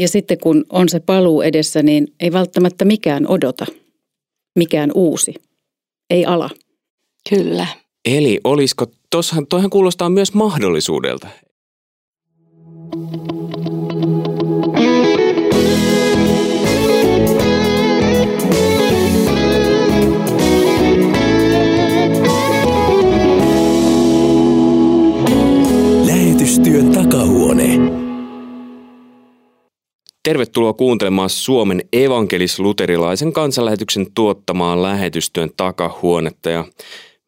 Ja sitten kun on se paluu edessä, niin ei välttämättä mikään odota, mikään uusi, ei ala. Kyllä. Eli olisiko, tossahan, toihan kuulostaa myös mahdollisuudelta. Lähetystyön Tervetuloa kuuntelemaan Suomen evankelis-luterilaisen kansanlähetyksen tuottamaan lähetystyön takahuonetta. Ja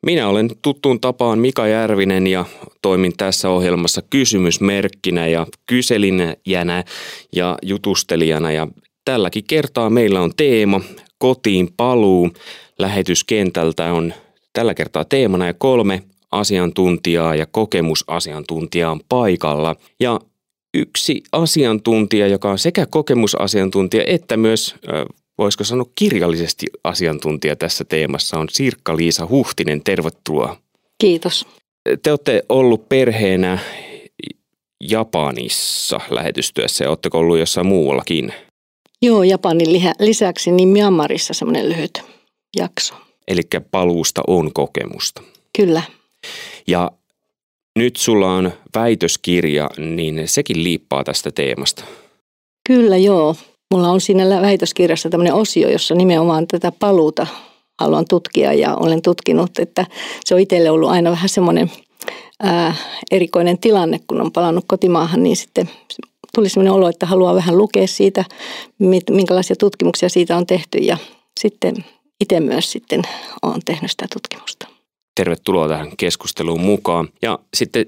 minä olen tuttuun tapaan Mika Järvinen ja toimin tässä ohjelmassa kysymysmerkkinä ja kyselinnäjänä ja jutustelijana. Ja tälläkin kertaa meillä on teema kotiin paluu. Lähetyskentältä on tällä kertaa teemana ja kolme asiantuntijaa ja kokemusasiantuntijaa on paikalla. Ja yksi asiantuntija, joka on sekä kokemusasiantuntija että myös, voisiko sanoa kirjallisesti asiantuntija tässä teemassa, on Sirkka-Liisa Huhtinen. Tervetuloa. Kiitos. Te olette ollut perheenä Japanissa lähetystyössä ja oletteko ollut jossain muuallakin? Joo, Japanin lisäksi niin Myanmarissa semmoinen lyhyt jakso. Eli paluusta on kokemusta. Kyllä. Ja nyt sulla on väitöskirja, niin sekin liippaa tästä teemasta. Kyllä joo. Mulla on siinä väitöskirjassa tämmöinen osio, jossa nimenomaan tätä paluuta haluan tutkia ja olen tutkinut, että se on itselle ollut aina vähän semmoinen ää, erikoinen tilanne, kun on palannut kotimaahan, niin sitten tuli semmoinen olo, että haluaa vähän lukea siitä, minkälaisia tutkimuksia siitä on tehty ja sitten itse myös sitten olen tehnyt sitä tutkimusta tervetuloa tähän keskusteluun mukaan. Ja sitten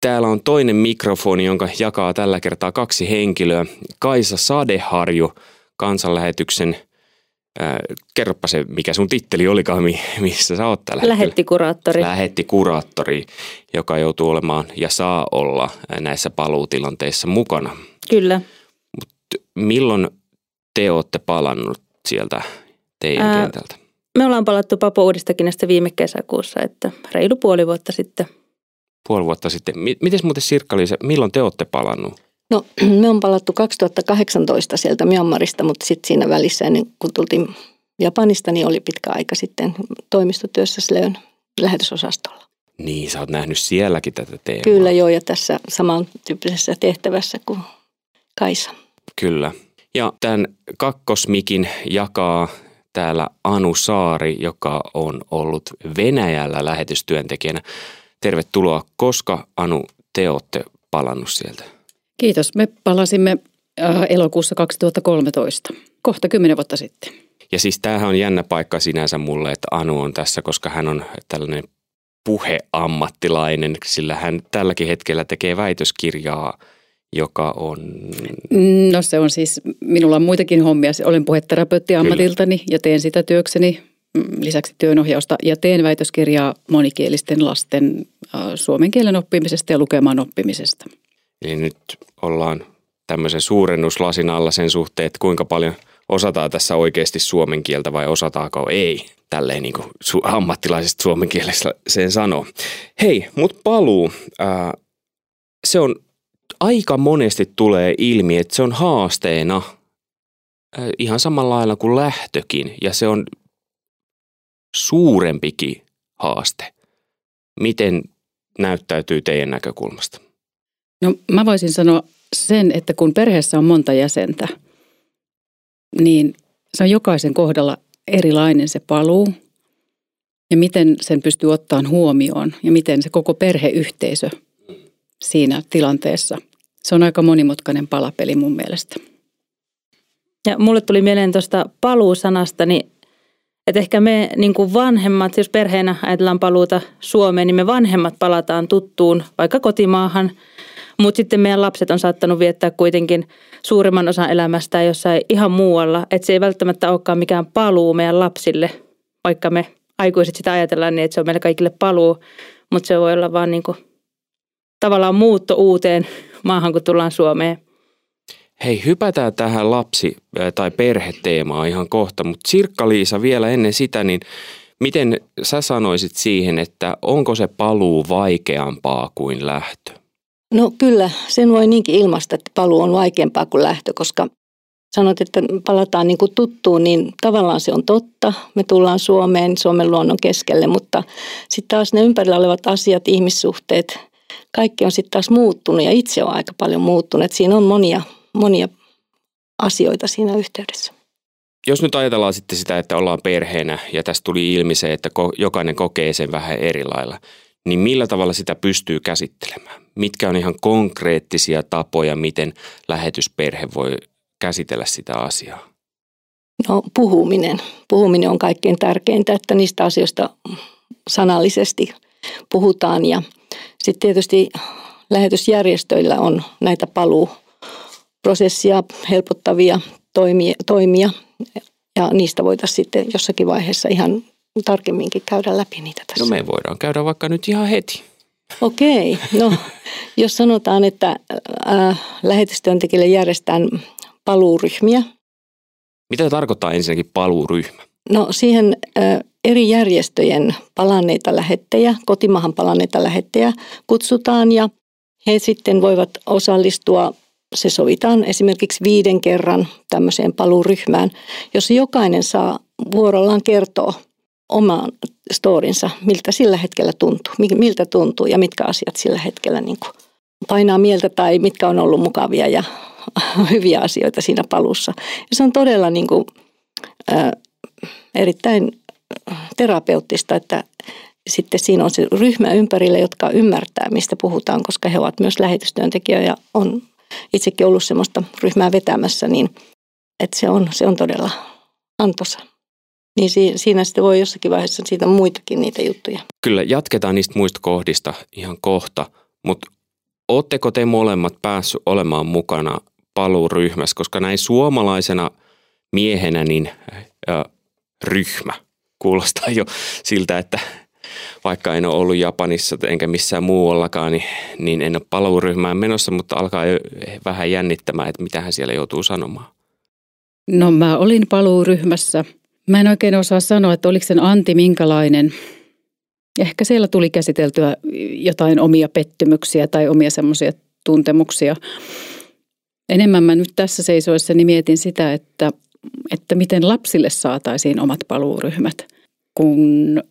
täällä on toinen mikrofoni, jonka jakaa tällä kertaa kaksi henkilöä. Kaisa Sadeharju, kansanlähetyksen Äh, kerropa se, mikä sun titteli olikaan, missä sä oot tällä Lähettikuraattori. Lähettikuraattori, joka joutuu olemaan ja saa olla näissä paluutilanteissa mukana. Kyllä. Mut milloin te olette palannut sieltä teidän Ää, kentältä? Me ollaan palattu Papo Uudistakinasta viime kesäkuussa, että reilu puoli vuotta sitten. Puoli vuotta sitten. Miten muuten sirkka milloin te olette palannut? No me on palattu 2018 sieltä Myanmarista, mutta sitten siinä välissä ennen kuin tultiin Japanista, niin oli pitkä aika sitten toimistotyössä Slöön lähetysosastolla. Niin, sä oot nähnyt sielläkin tätä teemaa. Kyllä joo, ja tässä samantyyppisessä tehtävässä kuin Kaisa. Kyllä. Ja tämän kakkosmikin jakaa täällä Anu Saari, joka on ollut Venäjällä lähetystyöntekijänä. Tervetuloa. Koska Anu te olette palannut sieltä? Kiitos. Me palasimme äh, elokuussa 2013, kohta kymmenen vuotta sitten. Ja siis tämähän on jännä paikka sinänsä mulle, että Anu on tässä, koska hän on tällainen puheammattilainen, sillä hän tälläkin hetkellä tekee väitöskirjaa – joka on? No se on siis, minulla on muitakin hommia. Olen puheterapeutti ammatiltani ja teen sitä työkseni mm, lisäksi työnohjausta ja teen väitöskirjaa monikielisten lasten suomen kielen oppimisesta ja lukemaan oppimisesta. Eli nyt ollaan tämmöisen suurennuslasin alla sen suhteen, että kuinka paljon osataan tässä oikeasti suomen kieltä vai osataako ei. Tälleen niin kuin su- ammattilaisesta suomen kielessä sen sanoo. Hei, mut paluu. Ää, se on aika monesti tulee ilmi, että se on haasteena ihan samalla lailla kuin lähtökin ja se on suurempikin haaste. Miten näyttäytyy teidän näkökulmasta? No mä voisin sanoa sen, että kun perheessä on monta jäsentä, niin se on jokaisen kohdalla erilainen se paluu ja miten sen pystyy ottamaan huomioon ja miten se koko perheyhteisö siinä tilanteessa. Se on aika monimutkainen palapeli mun mielestä. Ja mulle tuli mieleen tuosta paluusanasta, niin että ehkä me niin kuin vanhemmat, jos perheenä ajatellaan paluuta Suomeen, niin me vanhemmat palataan tuttuun vaikka kotimaahan. Mutta sitten meidän lapset on saattanut viettää kuitenkin suurimman osan elämästä jossain ihan muualla. Että se ei välttämättä olekaan mikään paluu meidän lapsille, vaikka me aikuiset sitä ajatellaan niin, että se on meille kaikille paluu. Mutta se voi olla vaan niin kuin tavallaan muutto uuteen maahan, kun tullaan Suomeen. Hei, hypätään tähän lapsi- tai perheteemaan ihan kohta, mutta Sirkka-Liisa vielä ennen sitä, niin miten sä sanoisit siihen, että onko se paluu vaikeampaa kuin lähtö? No kyllä, sen voi niinkin ilmaista, että paluu on vaikeampaa kuin lähtö, koska sanot, että palataan niin kuin tuttuun, niin tavallaan se on totta. Me tullaan Suomeen, Suomen luonnon keskelle, mutta sitten taas ne ympärillä olevat asiat, ihmissuhteet, kaikki on sitten taas muuttunut ja itse on aika paljon muuttunut. Siinä on monia, monia asioita siinä yhteydessä. Jos nyt ajatellaan sitten sitä, että ollaan perheenä ja tästä tuli ilmi se, että jokainen kokee sen vähän eri lailla, niin millä tavalla sitä pystyy käsittelemään? Mitkä on ihan konkreettisia tapoja, miten lähetysperhe voi käsitellä sitä asiaa? No puhuminen. Puhuminen on kaikkein tärkeintä, että niistä asioista sanallisesti puhutaan ja sitten tietysti lähetysjärjestöillä on näitä paluuprosessia helpottavia toimia, toimia ja niistä voitaisiin sitten jossakin vaiheessa ihan tarkemminkin käydä läpi niitä tässä. No me voidaan käydä vaikka nyt ihan heti. Okei, no jos sanotaan, että äh, lähetystyöntekijälle järjestetään paluuryhmiä. Mitä tarkoittaa ensinnäkin paluuryhmä? No siihen äh, eri järjestöjen palanneita lähettejä, kotimahan palanneita lähettejä kutsutaan ja he sitten voivat osallistua se sovitaan esimerkiksi viiden kerran tämmöiseen paluuryhmään, jossa jokainen saa vuorollaan kertoa oman storinsa, miltä sillä hetkellä tuntuu, miltä tuntuu ja mitkä asiat sillä hetkellä niin kuin painaa mieltä tai mitkä on ollut mukavia ja hyviä asioita siinä palussa. Ja se on todella niin kuin, äh, erittäin terapeuttista, että sitten siinä on se ryhmä ympärillä, jotka ymmärtää, mistä puhutaan, koska he ovat myös lähetystyöntekijöitä ja on itsekin ollut semmoista ryhmää vetämässä, niin että se on, se on todella antoisa. Niin siinä sitten voi jossakin vaiheessa siitä muitakin niitä juttuja. Kyllä, jatketaan niistä muista kohdista ihan kohta, mutta ootteko te molemmat päässyt olemaan mukana paluuryhmässä, koska näin suomalaisena miehenä niin äh, ryhmä kuulostaa jo siltä, että vaikka en ole ollut Japanissa enkä missään muuallakaan, niin, niin en ole paluuryhmään menossa, mutta alkaa jo vähän jännittämään, että mitä hän siellä joutuu sanomaan. No mä olin paluuryhmässä. Mä en oikein osaa sanoa, että oliko sen anti minkälainen. Ehkä siellä tuli käsiteltyä jotain omia pettymyksiä tai omia semmoisia tuntemuksia. Enemmän mä nyt tässä seisoissani mietin sitä, että, että miten lapsille saataisiin omat paluuryhmät, kun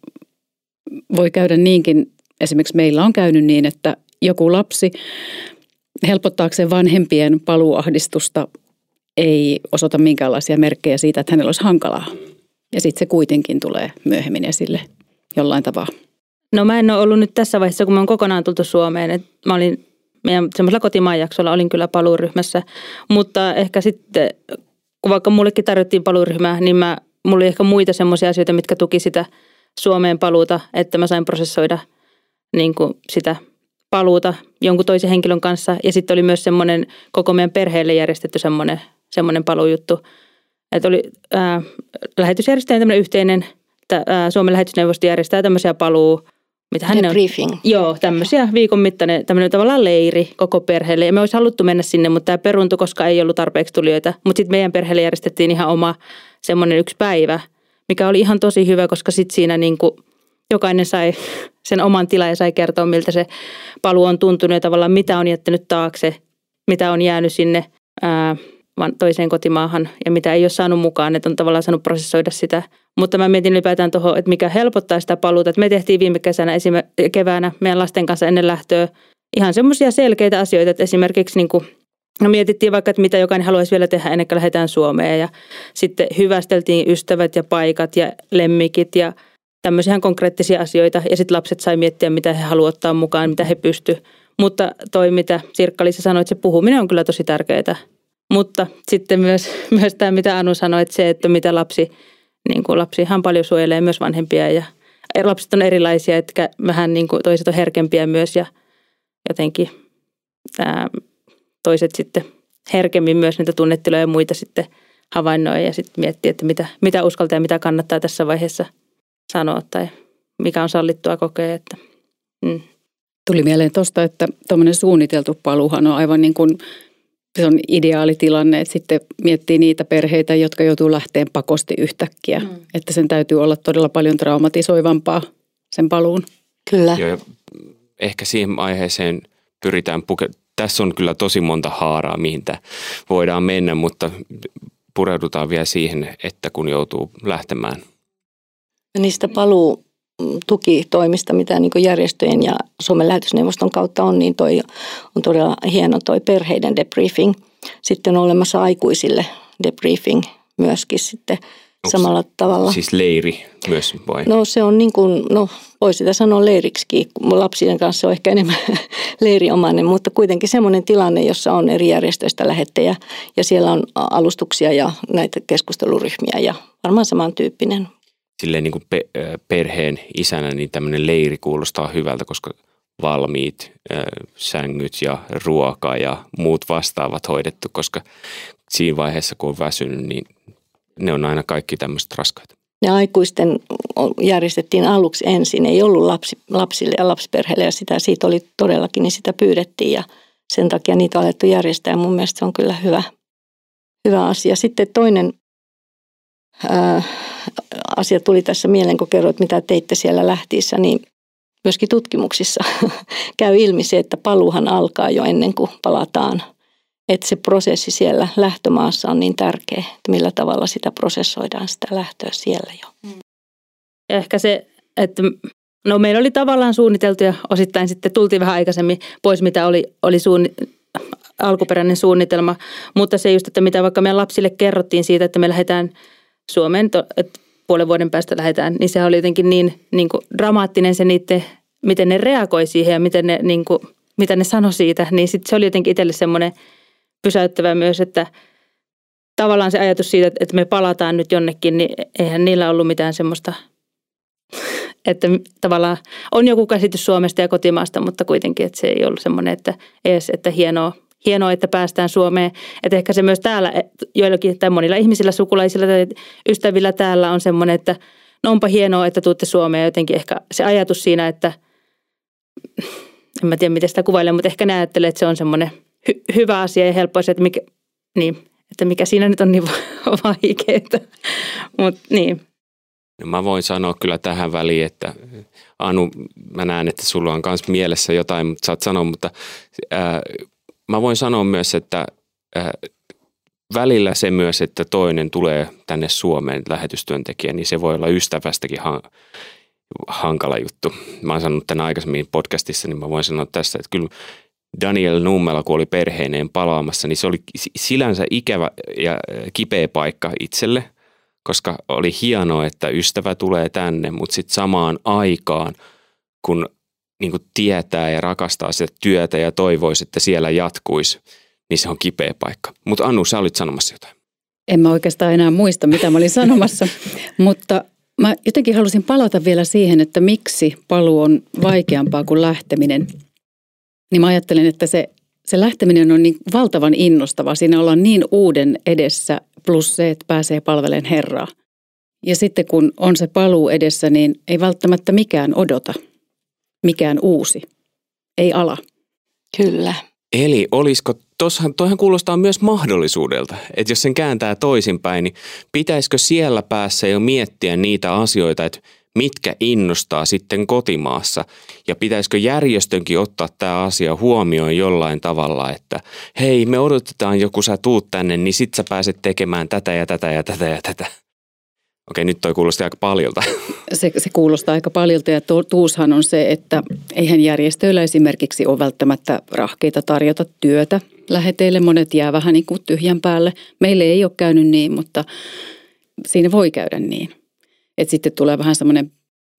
voi käydä niinkin, esimerkiksi meillä on käynyt niin, että joku lapsi helpottaakseen vanhempien paluuahdistusta ei osoita minkäänlaisia merkkejä siitä, että hänellä olisi hankalaa. Ja sitten se kuitenkin tulee myöhemmin esille jollain tavalla. No mä en ole ollut nyt tässä vaiheessa, kun mä oon kokonaan tultu Suomeen. Et mä olin meidän semmoisella kotimaanjaksolla, olin kyllä paluuryhmässä. Mutta ehkä sitten, kun vaikka mullekin tarjottiin paluuryhmää, niin mä, mulla oli ehkä muita semmoisia asioita, mitkä tuki sitä – Suomeen paluuta, että mä sain prosessoida niin kuin sitä paluuta jonkun toisen henkilön kanssa. Ja sitten oli myös semmoinen koko meidän perheelle järjestetty semmoinen, semmoinen paluujuttu. Että oli ää, lähetysjärjestäjän tämmöinen yhteinen, että ää, Suomen lähetysneuvosto järjestää tämmöisiä paluu, mitä hän Debriefing. on? Joo, tämmöisiä viikon mittainen tämmöinen tavallaan leiri koko perheelle. Ja me olisi haluttu mennä sinne, mutta tämä peruntui, koska ei ollut tarpeeksi tulijoita. Mutta sitten meidän perheelle järjestettiin ihan oma semmoinen yksi päivä – mikä oli ihan tosi hyvä, koska sitten siinä niin kuin jokainen sai sen oman tilan ja sai kertoa, miltä se paluu on tuntunut ja tavallaan mitä on jättänyt taakse, mitä on jäänyt sinne ää, toiseen kotimaahan ja mitä ei ole saanut mukaan, että on tavallaan saanut prosessoida sitä. Mutta mä mietin ylipäätään tuohon, että mikä helpottaa sitä paluuta. Että me tehtiin viime kesänä, keväänä meidän lasten kanssa ennen lähtöä ihan semmoisia selkeitä asioita, että esimerkiksi niin kuin No mietittiin vaikka, että mitä jokainen haluaisi vielä tehdä ennen kuin lähdetään Suomeen ja sitten hyvästeltiin ystävät ja paikat ja lemmikit ja tämmöisiä konkreettisia asioita ja sitten lapset sai miettiä, mitä he haluavat ottaa mukaan, mitä he pysty. Mutta toi, mitä sirkka sanoi, että se puhuminen on kyllä tosi tärkeää. Mutta sitten myös, myös tämä, mitä Anu sanoi, että se, että mitä lapsi, niin kuin lapsihan paljon suojelee myös vanhempia ja lapset on erilaisia, että vähän niin kuin toiset on herkempiä myös ja jotenkin tämä toiset sitten herkemmin myös niitä tunnetiloja ja muita sitten havainnoi ja sitten miettii, että mitä, mitä uskaltaa ja mitä kannattaa tässä vaiheessa sanoa tai mikä on sallittua kokea. Että, mm. Tuli mieleen tuosta, että tuommoinen suunniteltu paluhan on aivan niin kuin se on ideaalitilanne, että sitten miettii niitä perheitä, jotka joutuu lähteen pakosti yhtäkkiä. Mm. Että sen täytyy olla todella paljon traumatisoivampaa sen paluun. Kyllä. Joo, ehkä siihen aiheeseen pyritään puke- tässä on kyllä tosi monta haaraa, mihin voidaan mennä, mutta pureudutaan vielä siihen, että kun joutuu lähtemään. Niistä paluu tukitoimista, mitä niin järjestöjen ja Suomen lähetysneuvoston kautta on, niin toi on todella hieno toi perheiden debriefing. Sitten on olemassa aikuisille debriefing myöskin sitten Onks samalla tavalla. Siis leiri myös vai? No se on niin kuin, no voi sitä sanoa leiriksi, lapsien kanssa on ehkä enemmän leiriomainen, mutta kuitenkin semmoinen tilanne, jossa on eri järjestöistä lähettejä ja siellä on alustuksia ja näitä keskusteluryhmiä ja varmaan samantyyppinen silleen niin kuin pe- perheen isänä, niin tämmöinen leiri kuulostaa hyvältä, koska valmiit äh, sängyt ja ruoka ja muut vastaavat hoidettu, koska siinä vaiheessa, kun on väsynyt, niin ne on aina kaikki tämmöiset raskaita. Ne aikuisten järjestettiin aluksi ensin, ei ollut lapsi, lapsille ja lapsiperheille ja sitä, siitä oli todellakin, niin sitä pyydettiin ja sen takia niitä on alettu järjestää ja mun mielestä se on kyllä hyvä, hyvä asia. Sitten toinen ää, asia tuli tässä mieleen, kun kerroit, mitä teitte siellä lähtiissä, niin myöskin tutkimuksissa käy ilmi se, että paluuhan alkaa jo ennen kuin palataan. Että se prosessi siellä lähtömaassa on niin tärkeä, että millä tavalla sitä prosessoidaan sitä lähtöä siellä jo. Ehkä se, että no meillä oli tavallaan suunniteltu ja osittain sitten tultiin vähän aikaisemmin pois, mitä oli, oli suunni, alkuperäinen suunnitelma. Mutta se just, että mitä vaikka meidän lapsille kerrottiin siitä, että me lähdetään Suomeen, että puolen vuoden päästä lähdetään, niin se oli jotenkin niin, niin kuin dramaattinen se niiden, miten ne reagoi siihen ja miten ne, niin kuin, mitä ne sanoi siitä. Niin sit se oli jotenkin itselle semmoinen pysäyttävä myös, että tavallaan se ajatus siitä, että me palataan nyt jonnekin, niin eihän niillä ollut mitään semmoista, että tavallaan on joku käsitys Suomesta ja kotimaasta, mutta kuitenkin, että se ei ollut semmoinen, että edes, että hienoa hienoa, että päästään Suomeen. Että ehkä se myös täällä joillakin tai monilla ihmisillä, sukulaisilla tai ystävillä täällä on semmoinen, että no onpa hienoa, että tuutte Suomeen. Jotenkin ehkä se ajatus siinä, että en mä tiedä miten sitä kuvailee, mutta ehkä ne ajattelee, että se on semmoinen hy- hyvä asia ja helppo asia, että mikä, niin, että mikä siinä nyt on niin vaikeaa. Mutta niin. No mä voin sanoa kyllä tähän väliin, että Anu, mä näen, että sulla on myös mielessä jotain, mutta saat sanoa, mutta ää, mä voin sanoa myös, että äh, välillä se myös, että toinen tulee tänne Suomeen lähetystyöntekijä, niin se voi olla ystävästäkin hankala juttu. Mä oon sanonut tänä aikaisemmin podcastissa, niin mä voin sanoa tässä, että kyllä Daniel Nummela, kun oli perheineen palaamassa, niin se oli silänsä ikävä ja kipeä paikka itselle, koska oli hienoa, että ystävä tulee tänne, mutta sitten samaan aikaan, kun niin kuin tietää ja rakastaa sitä työtä ja toivoisi, että siellä jatkuisi, niin se on kipeä paikka. Mutta Annu, sä olit sanomassa jotain. En mä oikeastaan enää muista, mitä mä olin sanomassa, mutta mä jotenkin halusin palata vielä siihen, että miksi paluu on vaikeampaa kuin lähteminen. Niin mä ajattelen, että se, se lähteminen on niin valtavan innostava. Siinä ollaan niin uuden edessä, plus se, että pääsee palvelemaan Herraa. Ja sitten kun on se paluu edessä, niin ei välttämättä mikään odota – mikään uusi, ei ala. Kyllä. Eli olisiko, tossahan, toihan kuulostaa myös mahdollisuudelta, että jos sen kääntää toisinpäin, niin pitäisikö siellä päässä jo miettiä niitä asioita, että mitkä innostaa sitten kotimaassa ja pitäisikö järjestönkin ottaa tämä asia huomioon jollain tavalla, että hei me odotetaan joku sä tuut tänne, niin sit sä pääset tekemään tätä ja tätä ja tätä ja tätä. Okei, nyt toi kuulosti aika paljolta. Se, se kuulostaa aika paljolta ja tuushan on se, että eihän järjestöillä esimerkiksi ole välttämättä rahkeita tarjota työtä läheteille. Monet jää vähän niin kuin tyhjän päälle. Meille ei ole käynyt niin, mutta siinä voi käydä niin. Että sitten tulee vähän semmoinen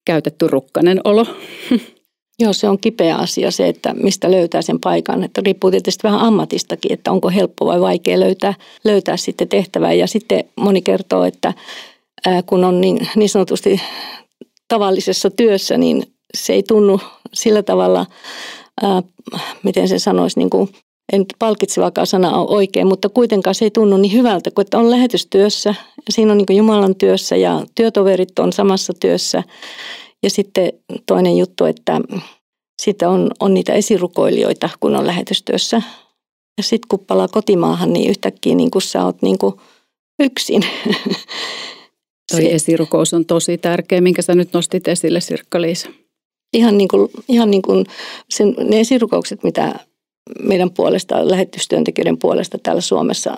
käytetty rukkanen olo. Joo, se on kipeä asia se, että mistä löytää sen paikan. Että riippuu tietysti vähän ammatistakin, että onko helppo vai vaikea löytää, löytää sitten tehtävää. Ja sitten moni kertoo, että kun on niin, niin sanotusti tavallisessa työssä, niin se ei tunnu sillä tavalla, ää, miten se sanoisi, niin kuin, en palkitsevakaan sana ole oikein, mutta kuitenkaan se ei tunnu niin hyvältä, kun että on lähetystyössä ja siinä on niin Jumalan työssä ja työtoverit on samassa työssä. Ja sitten toinen juttu, että sitten on, on niitä esirukoilijoita, kun on lähetystyössä. Ja sitten kun palaa kotimaahan, niin yhtäkkiä niin kuin sä oot niin kuin yksin. Toi esirukous on tosi tärkeä, minkä sä nyt nostit esille, Sirkka-Liisa. Ihan niin kuin, ihan niin kuin sen, ne esirukoukset, mitä meidän puolesta, lähetystyöntekijöiden puolesta täällä Suomessa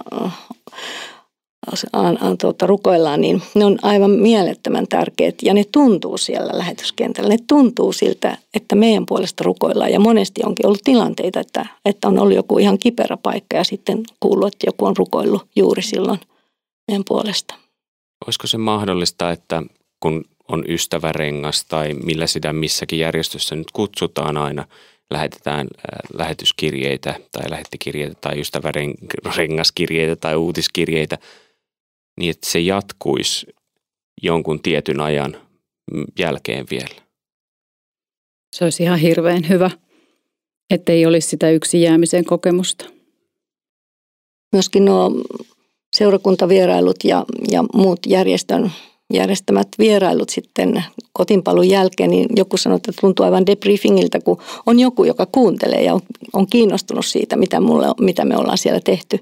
tuota, rukoillaan, niin ne on aivan mielettömän tärkeät ja ne tuntuu siellä lähetyskentällä. Ne tuntuu siltä, että meidän puolesta rukoillaan ja monesti onkin ollut tilanteita, että, että on ollut joku ihan kiperä paikka ja sitten kuullut, että joku on rukoillut juuri silloin meidän puolesta. Olisiko se mahdollista, että kun on ystävärengas tai millä sitä missäkin järjestössä nyt kutsutaan aina, lähetetään lähetyskirjeitä tai lähettikirjeitä tai ystävärengaskirjeitä tai uutiskirjeitä – niin että se jatkuisi jonkun tietyn ajan jälkeen vielä. Se olisi ihan hirveän hyvä, ettei olisi sitä yksin jäämisen kokemusta. Myöskin nuo seurakuntavierailut ja, ja muut järjestön järjestämät vierailut sitten kotinpalun jälkeen, niin joku sanoi, että tuntuu aivan debriefingiltä, kun on joku, joka kuuntelee ja on, on kiinnostunut siitä, mitä, mulle, mitä me ollaan siellä tehty.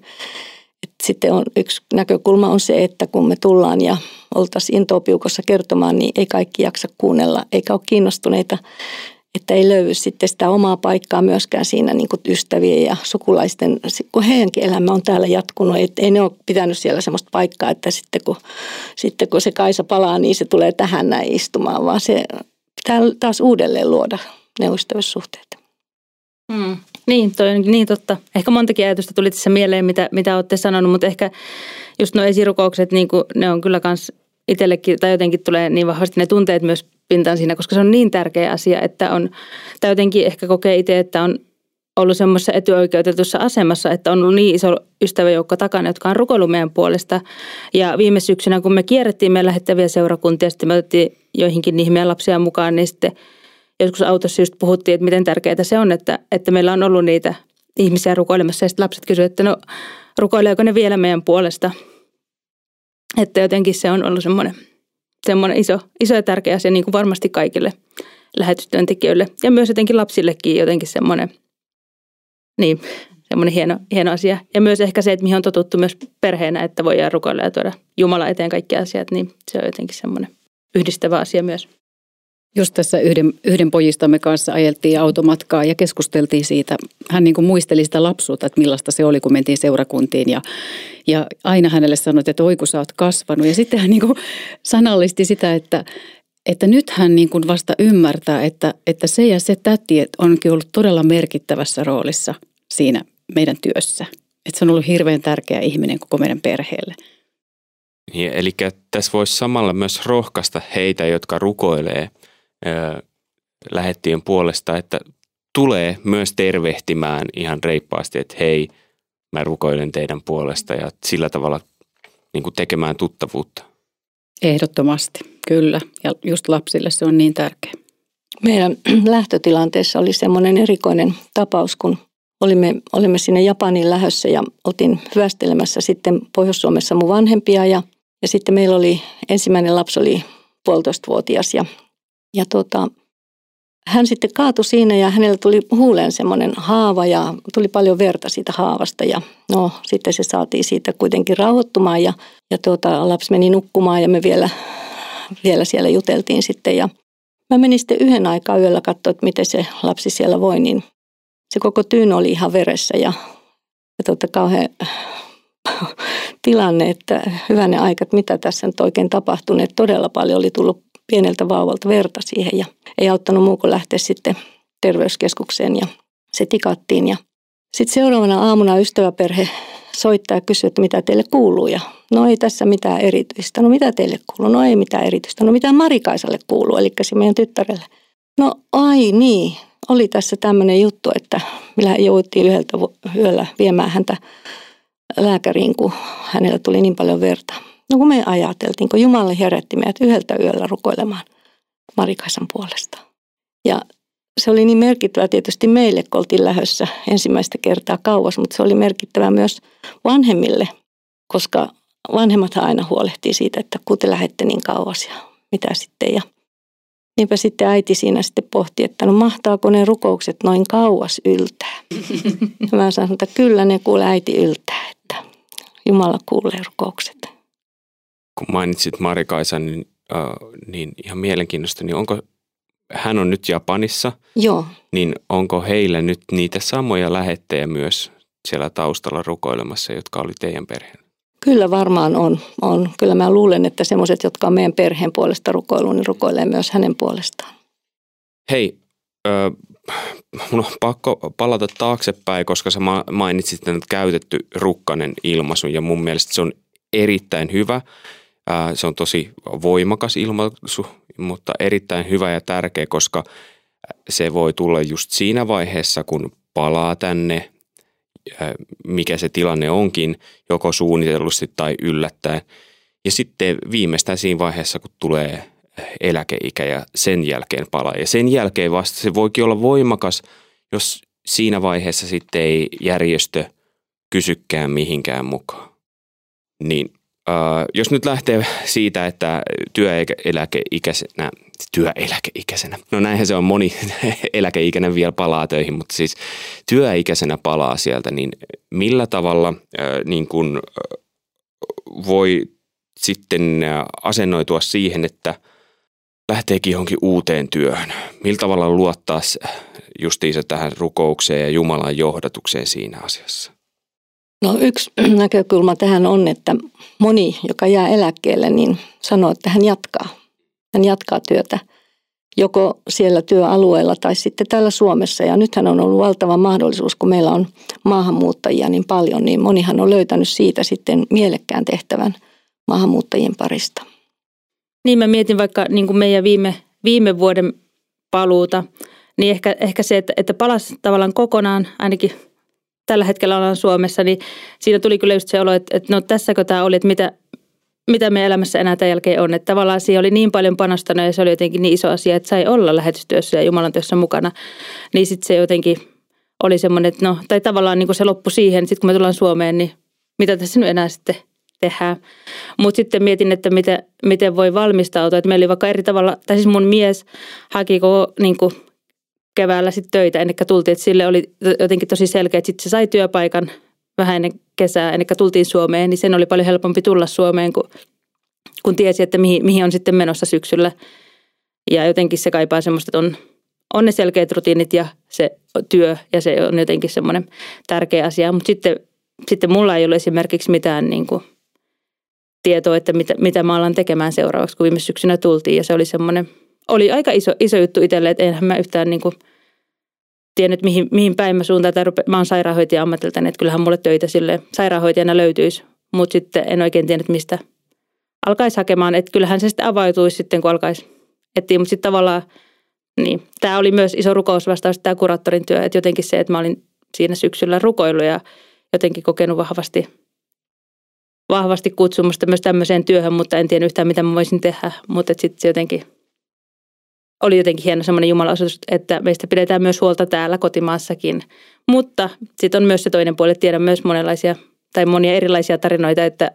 Sitten on yksi näkökulma on se, että kun me tullaan ja oltaisiin intopiukossa kertomaan, niin ei kaikki jaksa kuunnella eikä ole kiinnostuneita, että ei löydy sitten sitä omaa paikkaa myöskään siinä niin kuin ystävien ja sukulaisten, kun heidänkin elämä on täällä jatkunut. Että ei ne ole pitänyt siellä sellaista paikkaa, että sitten kun, sitten kun se Kaisa palaa, niin se tulee tähän näin istumaan, vaan se pitää taas uudelleen luoda ne ystävyyssuhteet. Mm. Niin, toi niin totta. Ehkä montakin ajatusta tuli tässä mieleen, mitä, mitä olette sanonut, mutta ehkä just nuo esirukoukset, niin kuin, ne on kyllä kans itsellekin, tai jotenkin tulee niin vahvasti ne tunteet myös pintaan siinä, koska se on niin tärkeä asia, että on, tai jotenkin ehkä kokee itse, että on ollut semmoisessa etyoikeutetussa asemassa, että on ollut niin iso ystäväjoukko takana, jotka on rukoillut meidän puolesta. Ja viime syksynä, kun me kierrettiin meidän lähettäviä seurakuntia, sitten me otettiin joihinkin niihin meidän lapsia mukaan, niin sitten – joskus autossa just puhuttiin, että miten tärkeää se on, että, että meillä on ollut niitä ihmisiä rukoilemassa. Ja sitten lapset kysyivät, että no rukoileeko ne vielä meidän puolesta. Että jotenkin se on ollut semmoinen, semmoinen iso, iso ja tärkeä asia niin kuin varmasti kaikille lähetystyöntekijöille. Ja myös jotenkin lapsillekin jotenkin semmoinen, niin, semmoinen hieno, hieno asia. Ja myös ehkä se, että mihin on totuttu myös perheenä, että voidaan rukoilla ja tuoda Jumala eteen kaikki asiat, niin se on jotenkin semmoinen yhdistävä asia myös. Just tässä yhden, yhden pojistamme kanssa ajeltiin automatkaa ja keskusteltiin siitä. Hän niin kuin muisteli sitä lapsuutta, että millaista se oli, kun mentiin seurakuntiin. Ja, ja aina hänelle sanoi, että oi kun sä oot kasvanut. Ja sitten hän niin kuin sanallisti sitä, että, että nyt hän niin kuin vasta ymmärtää, että, että se ja se täti onkin ollut todella merkittävässä roolissa siinä meidän työssä. Että se on ollut hirveän tärkeä ihminen koko meidän perheelle. Niin, eli tässä voisi samalla myös rohkaista heitä, jotka rukoilee – lähettien puolesta, että tulee myös tervehtimään ihan reippaasti, että hei, mä rukoilen teidän puolesta ja sillä tavalla niin kuin tekemään tuttavuutta. Ehdottomasti, kyllä. Ja just lapsille se on niin tärkeä. Meidän lähtötilanteessa oli semmoinen erikoinen tapaus, kun olimme, olimme sinne Japanin lähössä ja otin hyvästelemässä sitten Pohjois-Suomessa mun vanhempia ja, ja sitten meillä oli, ensimmäinen lapsi oli puolitoistavuotias ja ja tota, hän sitten kaatui siinä ja hänellä tuli huuleen semmoinen haava ja tuli paljon verta siitä haavasta. Ja no sitten se saatiin siitä kuitenkin rauhoittumaan ja, ja tuota, lapsi meni nukkumaan ja me vielä, vielä siellä juteltiin sitten. Ja mä menin sitten yhden aikaa yöllä katsoa, että miten se lapsi siellä voi, niin se koko tyyn oli ihan veressä ja, ja tuota, kauhean tilanne, että hyvänä aika, että mitä tässä nyt oikein tapahtunut. Todella paljon oli tullut pieneltä vauvalta verta siihen ja ei auttanut muu kuin lähteä sitten terveyskeskukseen ja se tikattiin. Ja sitten seuraavana aamuna ystäväperhe soittaa ja kysyy, että mitä teille kuuluu. Ja no ei tässä mitään erityistä. No mitä teille kuuluu? No ei mitään erityistä. No mitä Marikaisalle kuuluu, eli se meidän tyttärelle. No ai niin, oli tässä tämmöinen juttu, että millä jouduttiin yhdeltä yöllä viemään häntä lääkäriin, kun hänellä tuli niin paljon verta. No kun me ajateltiin, kun Jumala herätti meidät yhdeltä yöllä rukoilemaan Marikaisan puolesta. Ja se oli niin merkittävä tietysti meille, kun oltiin lähössä ensimmäistä kertaa kauas, mutta se oli merkittävä myös vanhemmille, koska vanhemmat aina huolehtii siitä, että kun te lähette niin kauas ja mitä sitten. Ja niinpä sitten äiti siinä sitten pohti, että no mahtaako ne rukoukset noin kauas yltää. Ja mä sanoin, että kyllä ne kuule äiti yltää, että Jumala kuulee rukoukset kun mainitsit Marikaisa, niin, äh, niin ihan mielenkiintoista, niin onko hän on nyt Japanissa, Joo, niin onko heillä nyt niitä samoja lähettejä myös siellä taustalla rukoilemassa, jotka oli teidän perheen? kyllä varmaan on. on. Kyllä mä luulen, että semmoiset, jotka on meidän perheen puolesta rukoilu, niin rukoilee myös hänen puolestaan. Hei, ö, mun on pakko palata taaksepäin, koska sä ma- mainitsit tämän käytetty rukkanen ilmaisun ja mun mielestä se on erittäin hyvä. Se on tosi voimakas ilmaisu, mutta erittäin hyvä ja tärkeä, koska se voi tulla just siinä vaiheessa, kun palaa tänne, mikä se tilanne onkin, joko suunnitellusti tai yllättäen. Ja sitten viimeistään siinä vaiheessa, kun tulee eläkeikä ja sen jälkeen palaa. Ja sen jälkeen vasta se voikin olla voimakas, jos siinä vaiheessa sitten ei järjestö kysykään mihinkään mukaan. Niin jos nyt lähtee siitä, että työeläkeikäisenä, työeläkeikäisenä, no näinhän se on moni eläkeikäinen vielä palaa töihin, mutta siis työikäisenä palaa sieltä, niin millä tavalla äh, niin kun, äh, voi sitten äh, asennoitua siihen, että lähteekin johonkin uuteen työhön? Millä tavalla luottaa justiinsa tähän rukoukseen ja Jumalan johdatukseen siinä asiassa? No yksi näkökulma tähän on, että moni, joka jää eläkkeelle, niin sanoo, että hän jatkaa. Hän jatkaa työtä joko siellä työalueella tai sitten täällä Suomessa. Ja nythän on ollut valtava mahdollisuus, kun meillä on maahanmuuttajia niin paljon, niin monihan on löytänyt siitä sitten mielekkään tehtävän maahanmuuttajien parista. Niin mä mietin vaikka niin kuin meidän viime, viime vuoden paluuta, niin ehkä, ehkä se, että, että palasi tavallaan kokonaan, ainakin tällä hetkellä ollaan Suomessa, niin siinä tuli kyllä just se olo, että, että no tässäkö tämä oli, että mitä, mitä me elämässä enää tämän jälkeen on. Että tavallaan siihen oli niin paljon panostanut ja se oli jotenkin niin iso asia, että sai olla lähetystyössä ja Jumalan työssä mukana. Niin sitten se jotenkin oli semmoinen, että no, tai tavallaan niin kuin se loppui siihen, sitten kun me tullaan Suomeen, niin mitä tässä nyt enää sitten tehdään. Mutta sitten mietin, että miten, miten voi valmistautua. Että meillä oli vaikka eri tavalla, tai siis mun mies haki koko niin kuin keväällä sitten töitä ennen kuin tultiin. Että sille oli jotenkin tosi selkeä, että sitten se sai työpaikan vähän ennen kesää, ennen kuin tultiin Suomeen. Niin sen oli paljon helpompi tulla Suomeen, kun, kun tiesi, että mihin, mihin on sitten menossa syksyllä. Ja jotenkin se kaipaa semmoista, että on, on ne selkeät rutiinit ja se työ ja se on jotenkin semmoinen tärkeä asia. Mutta sitten, sitten mulla ei ole esimerkiksi mitään niin kuin tietoa, että mitä, mitä mä alan tekemään seuraavaksi, kun viime syksynä tultiin. Ja se oli semmoinen, oli aika iso, iso juttu itselle, että enhän mä yhtään niin kuin tiennyt, mihin, mihin päin mä suuntaan. Tai rupe, mä oon sairaanhoitaja ammatiltani, että kyllähän mulle töitä sille sairaanhoitajana löytyisi. Mutta sitten en oikein tiennyt, mistä alkaisi hakemaan. Että kyllähän se sitten avautuisi sitten, kun alkaisi etsiä. Mutta sitten tavallaan, niin, tämä oli myös iso rukousvastaus, tämä kuraattorin työ. Että jotenkin se, että mä olin siinä syksyllä rukoillut ja jotenkin kokenut vahvasti, vahvasti kutsumusta myös tämmöiseen työhön, mutta en tiedä yhtään, mitä mä voisin tehdä. Mutta sitten se jotenkin oli jotenkin hieno semmoinen jumalaosoitus, että meistä pidetään myös huolta täällä kotimaassakin. Mutta sitten on myös se toinen puoli, että tiedän myös monenlaisia tai monia erilaisia tarinoita, että,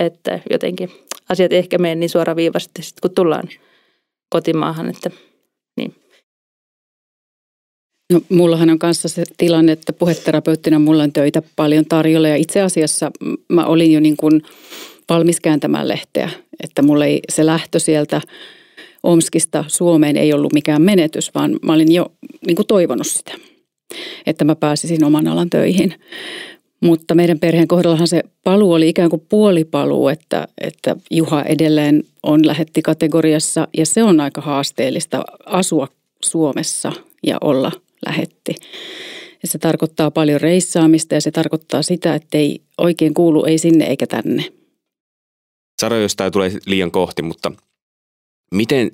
että jotenkin asiat ehkä mene niin suoraviivaisesti sitten, kun tullaan kotimaahan. Että, niin. No, mullahan on kanssa se tilanne, että puheterapeuttina mulla on töitä paljon tarjolla ja itse asiassa mä olin jo niin kuin valmis kääntämään lehteä, että mulla ei se lähtö sieltä Omskista Suomeen ei ollut mikään menetys, vaan mä olin jo niin kuin toivonut sitä, että mä pääsisin oman alan töihin. Mutta meidän perheen kohdallahan se paluu oli ikään kuin puolipaluu, että, että Juha edelleen on lähetti kategoriassa ja se on aika haasteellista asua Suomessa ja olla lähetti. Ja se tarkoittaa paljon reissaamista ja se tarkoittaa sitä, että ei oikein kuulu ei sinne eikä tänne. Saro, jos tämä tulee liian kohti, mutta miten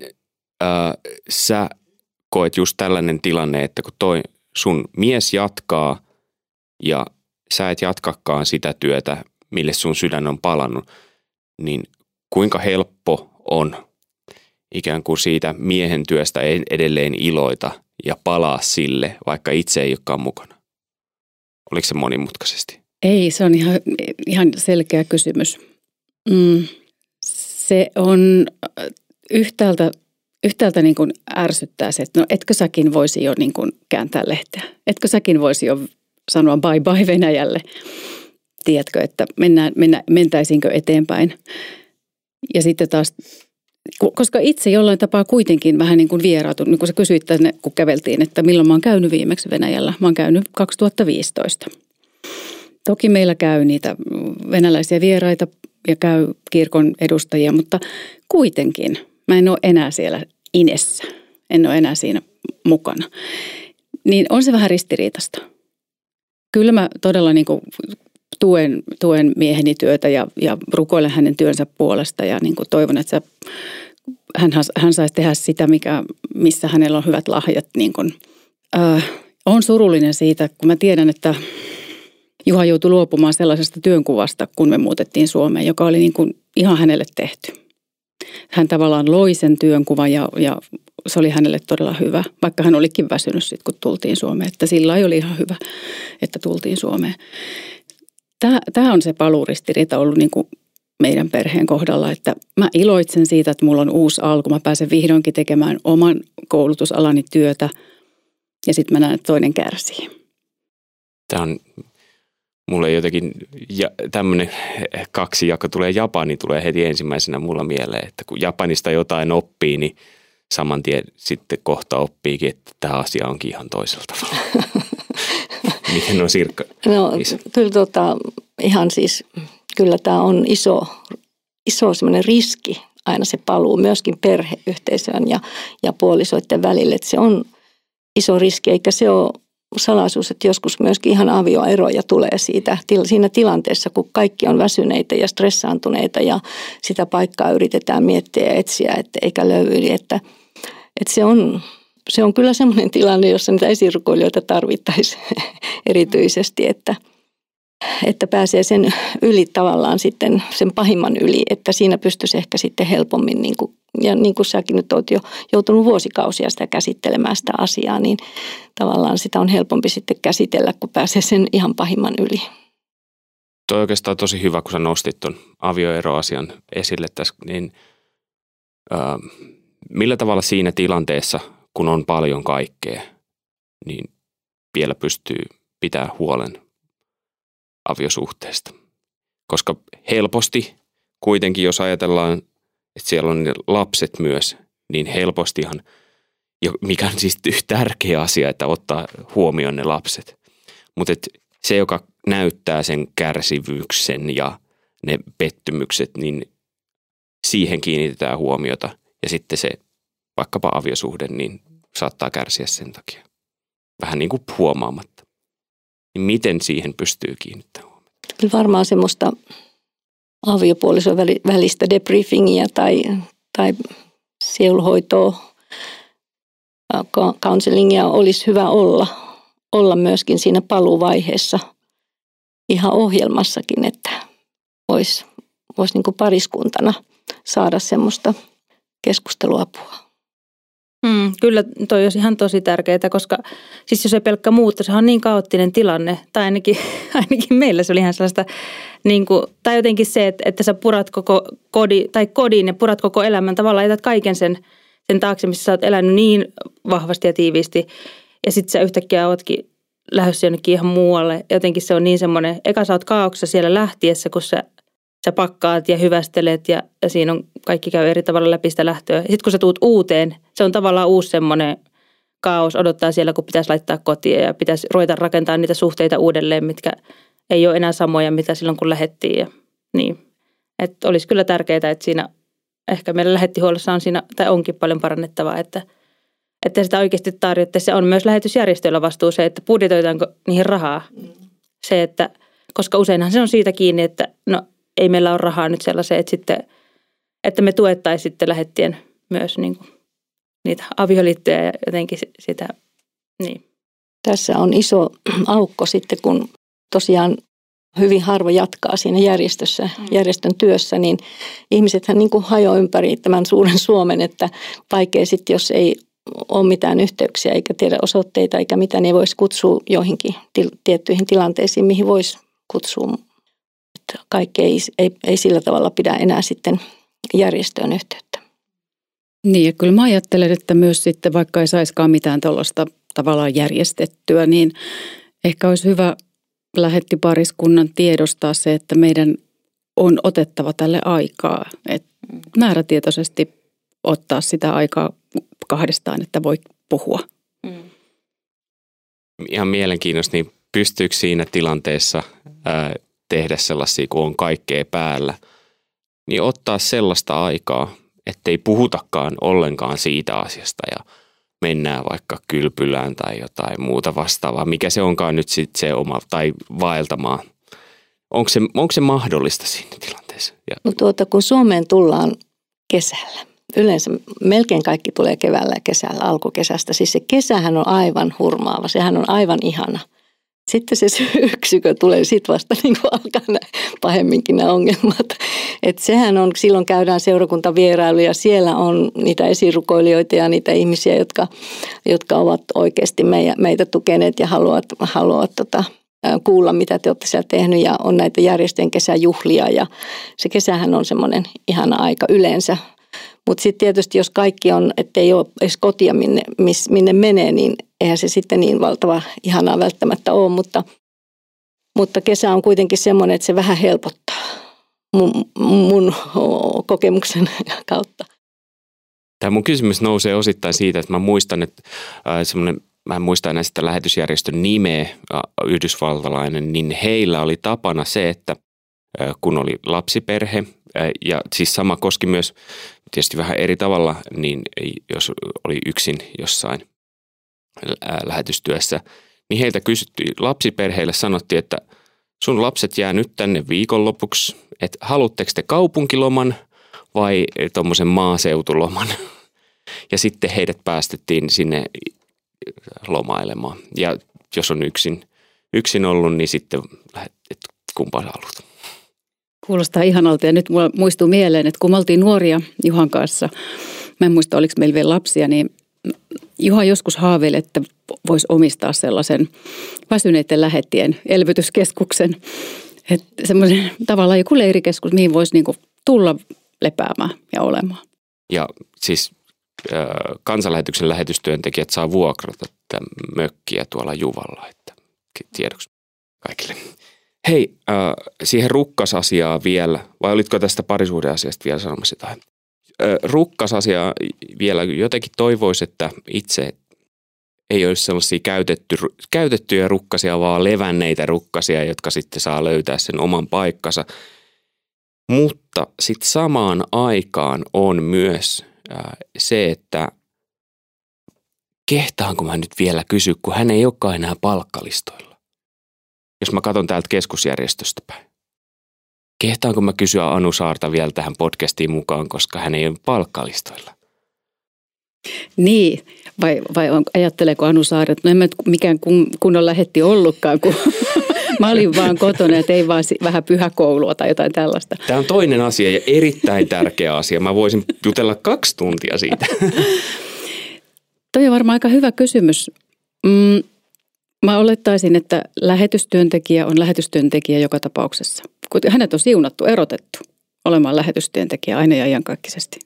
äh, sä koet just tällainen tilanne, että kun toi sun mies jatkaa ja sä et jatkakaan sitä työtä, mille sun sydän on palannut, niin kuinka helppo on ikään kuin siitä miehen työstä edelleen iloita ja palaa sille, vaikka itse ei olekaan mukana? Oliko se monimutkaisesti? Ei, se on ihan, ihan selkeä kysymys. Mm, se on yhtäältä, yhtäältä niin kuin ärsyttää se, että no etkö säkin voisi jo niin kuin kääntää lehteä? Etkö säkin voisi jo sanoa bye bye Venäjälle? Tiedätkö, että mennään, mennä, mentäisiinkö eteenpäin? Ja sitten taas koska itse jollain tapaa kuitenkin vähän niin kuin vieraatun, niin kuin sä kysyit tänne, kun käveltiin, että milloin mä oon käynyt viimeksi Venäjällä. Mä oon käynyt 2015. Toki meillä käy niitä venäläisiä vieraita ja käy kirkon edustajia, mutta kuitenkin mä en ole enää siellä inessä. En ole enää siinä mukana. Niin on se vähän ristiriitasta. Kyllä mä todella niin kuin tuen, tuen mieheni työtä ja, ja rukoilen hänen työnsä puolesta ja niin kuin toivon, että se, hän, hän saisi tehdä sitä, mikä, missä hänellä on hyvät lahjat. Niin kuin, äh, on surullinen siitä, kun mä tiedän, että Juha joutui luopumaan sellaisesta työnkuvasta, kun me muutettiin Suomeen, joka oli niin kuin ihan hänelle tehty. Hän tavallaan loi sen työnkuvan ja, ja se oli hänelle todella hyvä, vaikka hän olikin väsynyt sitten, kun tultiin Suomeen. Että sillä oli ihan hyvä, että tultiin Suomeen. Tämä, on se paluuristiriita ollut niin kuin meidän perheen kohdalla, että mä iloitsen siitä, että mulla on uusi alku. Mä pääsen vihdoinkin tekemään oman koulutusalani työtä ja sitten mä näen, että toinen kärsii. Tämä on mulle jotenkin ja tämmöinen kaksi jako tulee Japani, tulee heti ensimmäisenä mulla mieleen, että kun Japanista jotain oppii, niin saman tien sitten kohta oppiikin, että tämä asia onkin ihan toisella tavalla. Miten on Sirkka? No kyllä tota, ihan siis, kyllä tämä on iso, iso semmoinen riski aina se paluu myöskin perheyhteisöön ja, ja puolisoiden välille. Että se on iso riski, eikä se ole salaisuus, että joskus myöskin ihan avioeroja tulee siitä, siinä tilanteessa, kun kaikki on väsyneitä ja stressaantuneita ja sitä paikkaa yritetään miettiä ja etsiä, että eikä löydy. Että, että se, on, se on kyllä semmoinen tilanne, jossa niitä esirukoilijoita tarvittaisiin erityisesti, että – että pääsee sen yli tavallaan sitten sen pahimman yli, että siinä pystyisi ehkä sitten helpommin, niin kuin, ja niin kuin säkin nyt olet jo joutunut vuosikausia sitä käsittelemään sitä asiaa, niin tavallaan sitä on helpompi sitten käsitellä, kun pääsee sen ihan pahimman yli. Tuo oikeastaan tosi hyvä, kun sä nostit tuon avioeroasian esille tässä, niin äh, millä tavalla siinä tilanteessa, kun on paljon kaikkea, niin vielä pystyy pitää huolen aviosuhteesta. Koska helposti kuitenkin, jos ajatellaan, että siellä on ne lapset myös, niin helpostihan, mikä on siis tärkeä asia, että ottaa huomioon ne lapset. Mutta se, joka näyttää sen kärsivyyksen ja ne pettymykset, niin siihen kiinnitetään huomiota. Ja sitten se vaikkapa aviosuhde, niin saattaa kärsiä sen takia. Vähän niin kuin huomaamatta niin miten siihen pystyy kiinnittämään huomiota? Kyllä varmaan semmoista aviopuolison välistä debriefingia tai, tai sielhoitoa, counselingia olisi hyvä olla, olla myöskin siinä paluvaiheessa ihan ohjelmassakin, että voisi vois niin pariskuntana saada semmoista keskusteluapua. Mm, kyllä toi olisi ihan tosi tärkeää, koska siis jos ei pelkkä muutta, sehän on niin kaoottinen tilanne. Tai ainakin, ainakin meillä se oli ihan sellaista, niin kuin, tai jotenkin se, että, että sä purat koko kodi, tai kodin ja purat koko elämän. Tavallaan jätät kaiken sen, sen taakse, missä sä oot elänyt niin vahvasti ja tiiviisti. Ja sitten sä yhtäkkiä ootkin lähdössä jonnekin ihan muualle. Jotenkin se on niin semmoinen, eka sä oot kaauksessa siellä lähtiessä, kun sä sä pakkaat ja hyvästelet ja, ja siinä on kaikki käy eri tavalla läpi sitä lähtöä. Sitten kun sä tuut uuteen, se on tavallaan uusi semmoinen kaos odottaa siellä, kun pitäisi laittaa kotiin ja pitäisi ruveta rakentaa niitä suhteita uudelleen, mitkä ei ole enää samoja, mitä silloin kun lähettiin. Ja, niin. Että olisi kyllä tärkeää, että siinä ehkä meillä lähettihuollossa on siinä, tai onkin paljon parannettavaa, että, että sitä oikeasti tarjottaisiin. Se on myös lähetysjärjestöillä vastuu se, että budjetoitaanko niihin rahaa. Se, että, koska useinhan se on siitä kiinni, että no ei meillä ole rahaa nyt sellaiseen, että, sitten, että me tuettaisiin sitten lähettien myös niin kuin niitä avioliittoja ja jotenkin sitä, niin. Tässä on iso aukko sitten, kun tosiaan hyvin harva jatkaa siinä järjestössä, mm. järjestön työssä, niin ihmisethän niin kuin hajoaa ympäri tämän suuren Suomen, että vaikea sitten, jos ei ole mitään yhteyksiä eikä tiedä osoitteita eikä mitä, niin voisi kutsua joihinkin til- tiettyihin tilanteisiin, mihin voisi kutsua kaikki ei, ei, ei sillä tavalla pidä enää sitten järjestöön yhteyttä. Niin ja kyllä mä ajattelen, että myös sitten vaikka ei saiskaan mitään tuollaista tavallaan järjestettyä, niin ehkä olisi hyvä lähetti pariskunnan tiedostaa se, että meidän on otettava tälle aikaa. Et määrätietoisesti ottaa sitä aikaa kahdestaan, että voi puhua. Mm. Ihan mielenkiintoista, niin pystyykö siinä tilanteessa ää, tehdä sellaisia, kun on kaikkea päällä, niin ottaa sellaista aikaa, ettei puhutakaan ollenkaan siitä asiasta ja mennään vaikka kylpylään tai jotain muuta vastaavaa, mikä se onkaan nyt sitten se oma, tai vaeltamaan. Onko se, onko se mahdollista siinä tilanteessa? Ja... No tuota, kun Suomeen tullaan kesällä, yleensä melkein kaikki tulee keväällä ja kesällä, alkukesästä. Siis se kesähän on aivan hurmaava, sehän on aivan ihana. Sitten se syksykö tulee, sitten vasta niin kuin alkaa nämä, pahemminkin nämä ongelmat. Et sehän on, silloin käydään seurakuntavierailuja, siellä on niitä esirukoilijoita ja niitä ihmisiä, jotka, jotka ovat oikeasti meitä, meitä tukeneet ja haluavat, haluavat tota, kuulla, mitä te olette siellä tehnyt. Ja on näitä järjestöjen kesäjuhlia ja se kesähän on semmoinen ihana aika yleensä. Mutta sitten tietysti jos kaikki on, ettei ole edes kotia minne, minne menee, niin eihän se sitten niin valtava ihanaa välttämättä ole. Mutta, mutta kesä on kuitenkin semmoinen, että se vähän helpottaa mun, mun kokemuksen kautta. Tämä mun kysymys nousee osittain siitä, että mä muistan, että äh, semmoinen mä en muista enää sitä lähetysjärjestön nimeä, yhdysvaltalainen, niin heillä oli tapana se, että kun oli lapsiperhe, ja siis sama koski myös tietysti vähän eri tavalla, niin jos oli yksin jossain lähetystyössä, niin heiltä kysyttiin, lapsiperheille sanottiin, että sun lapset jää nyt tänne viikonlopuksi, että haluatteko te kaupunkiloman vai tuommoisen maaseutuloman. Ja sitten heidät päästettiin sinne lomailemaan. Ja jos on yksin, yksin ollut, niin sitten että kumpaan haluat. Kuulostaa ihanalta ja nyt mulla muistuu mieleen, että kun me oltiin nuoria Juhan kanssa, mä en muista oliko meillä vielä lapsia, niin Juha joskus haaveili, että voisi omistaa sellaisen väsyneiden lähettien elvytyskeskuksen. Että semmoisen tavallaan joku leirikeskus, mihin voisi niinku tulla lepäämään ja olemaan. Ja siis äh, kansanlähetyksen lähetystyöntekijät saa vuokrata tämän mökkiä tuolla Juvalla, että tiedoksi kaikille. Hei, äh, siihen rukkasasiaa vielä, vai olitko tästä parisuhdeasiasta vielä sanomassa jotain? Rukkasasiaa vielä jotenkin toivoisi, että itse ei olisi sellaisia käytetty, käytettyjä rukkasia, vaan levänneitä rukkasia, jotka sitten saa löytää sen oman paikkansa. Mutta sitten samaan aikaan on myös se, että kehtaanko mä nyt vielä kysyä, kun hän ei olekaan enää palkkalistoilla jos mä katson täältä keskusjärjestöstä päin. Kehtaanko mä kysyä Anu Saarta vielä tähän podcastiin mukaan, koska hän ei ole palkkalistoilla? Niin, vai, vai on, ajatteleeko Anu Saari, että no en mä mikään kun, kunnon lähetti ollutkaan, kun mä olin vaan kotona ja tein vaan vähän pyhäkoulua tai jotain tällaista. Tämä on toinen asia ja erittäin tärkeä asia. Mä voisin jutella kaksi tuntia siitä. Toi on varmaan aika hyvä kysymys. Mm, Mä olettaisin, että lähetystyöntekijä on lähetystyöntekijä joka tapauksessa. Kun hänet on siunattu, erotettu olemaan lähetystyöntekijä aina ja iankaikkisesti.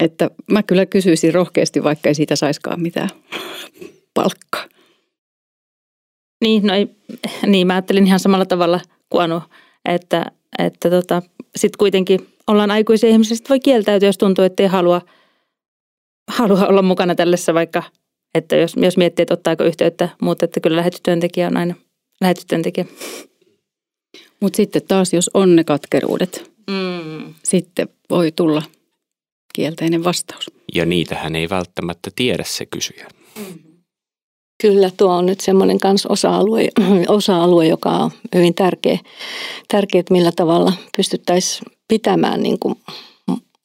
Että mä kyllä kysyisin rohkeasti, vaikka ei siitä saiskaan mitään palkkaa. Niin, no ei, niin, mä ajattelin ihan samalla tavalla kuin Anu, että, että tota, sitten kuitenkin ollaan aikuisia ihmisiä, voi kieltäytyä, jos tuntuu, että ei halua, halua olla mukana tällaisessa vaikka että jos, jos miettii, että ottaako yhteyttä, mutta että kyllä lähetystyöntekijä on aina lähetystyöntekijä. Mutta sitten taas, jos on ne katkeruudet, mm. sitten voi tulla kielteinen vastaus. Ja niitähän ei välttämättä tiedä se kysyjä. Mm. Kyllä, tuo on nyt semmoinen kans osa-alue, osa-alue, joka on hyvin tärkeä, tärkeä että millä tavalla pystyttäisiin pitämään niin kuin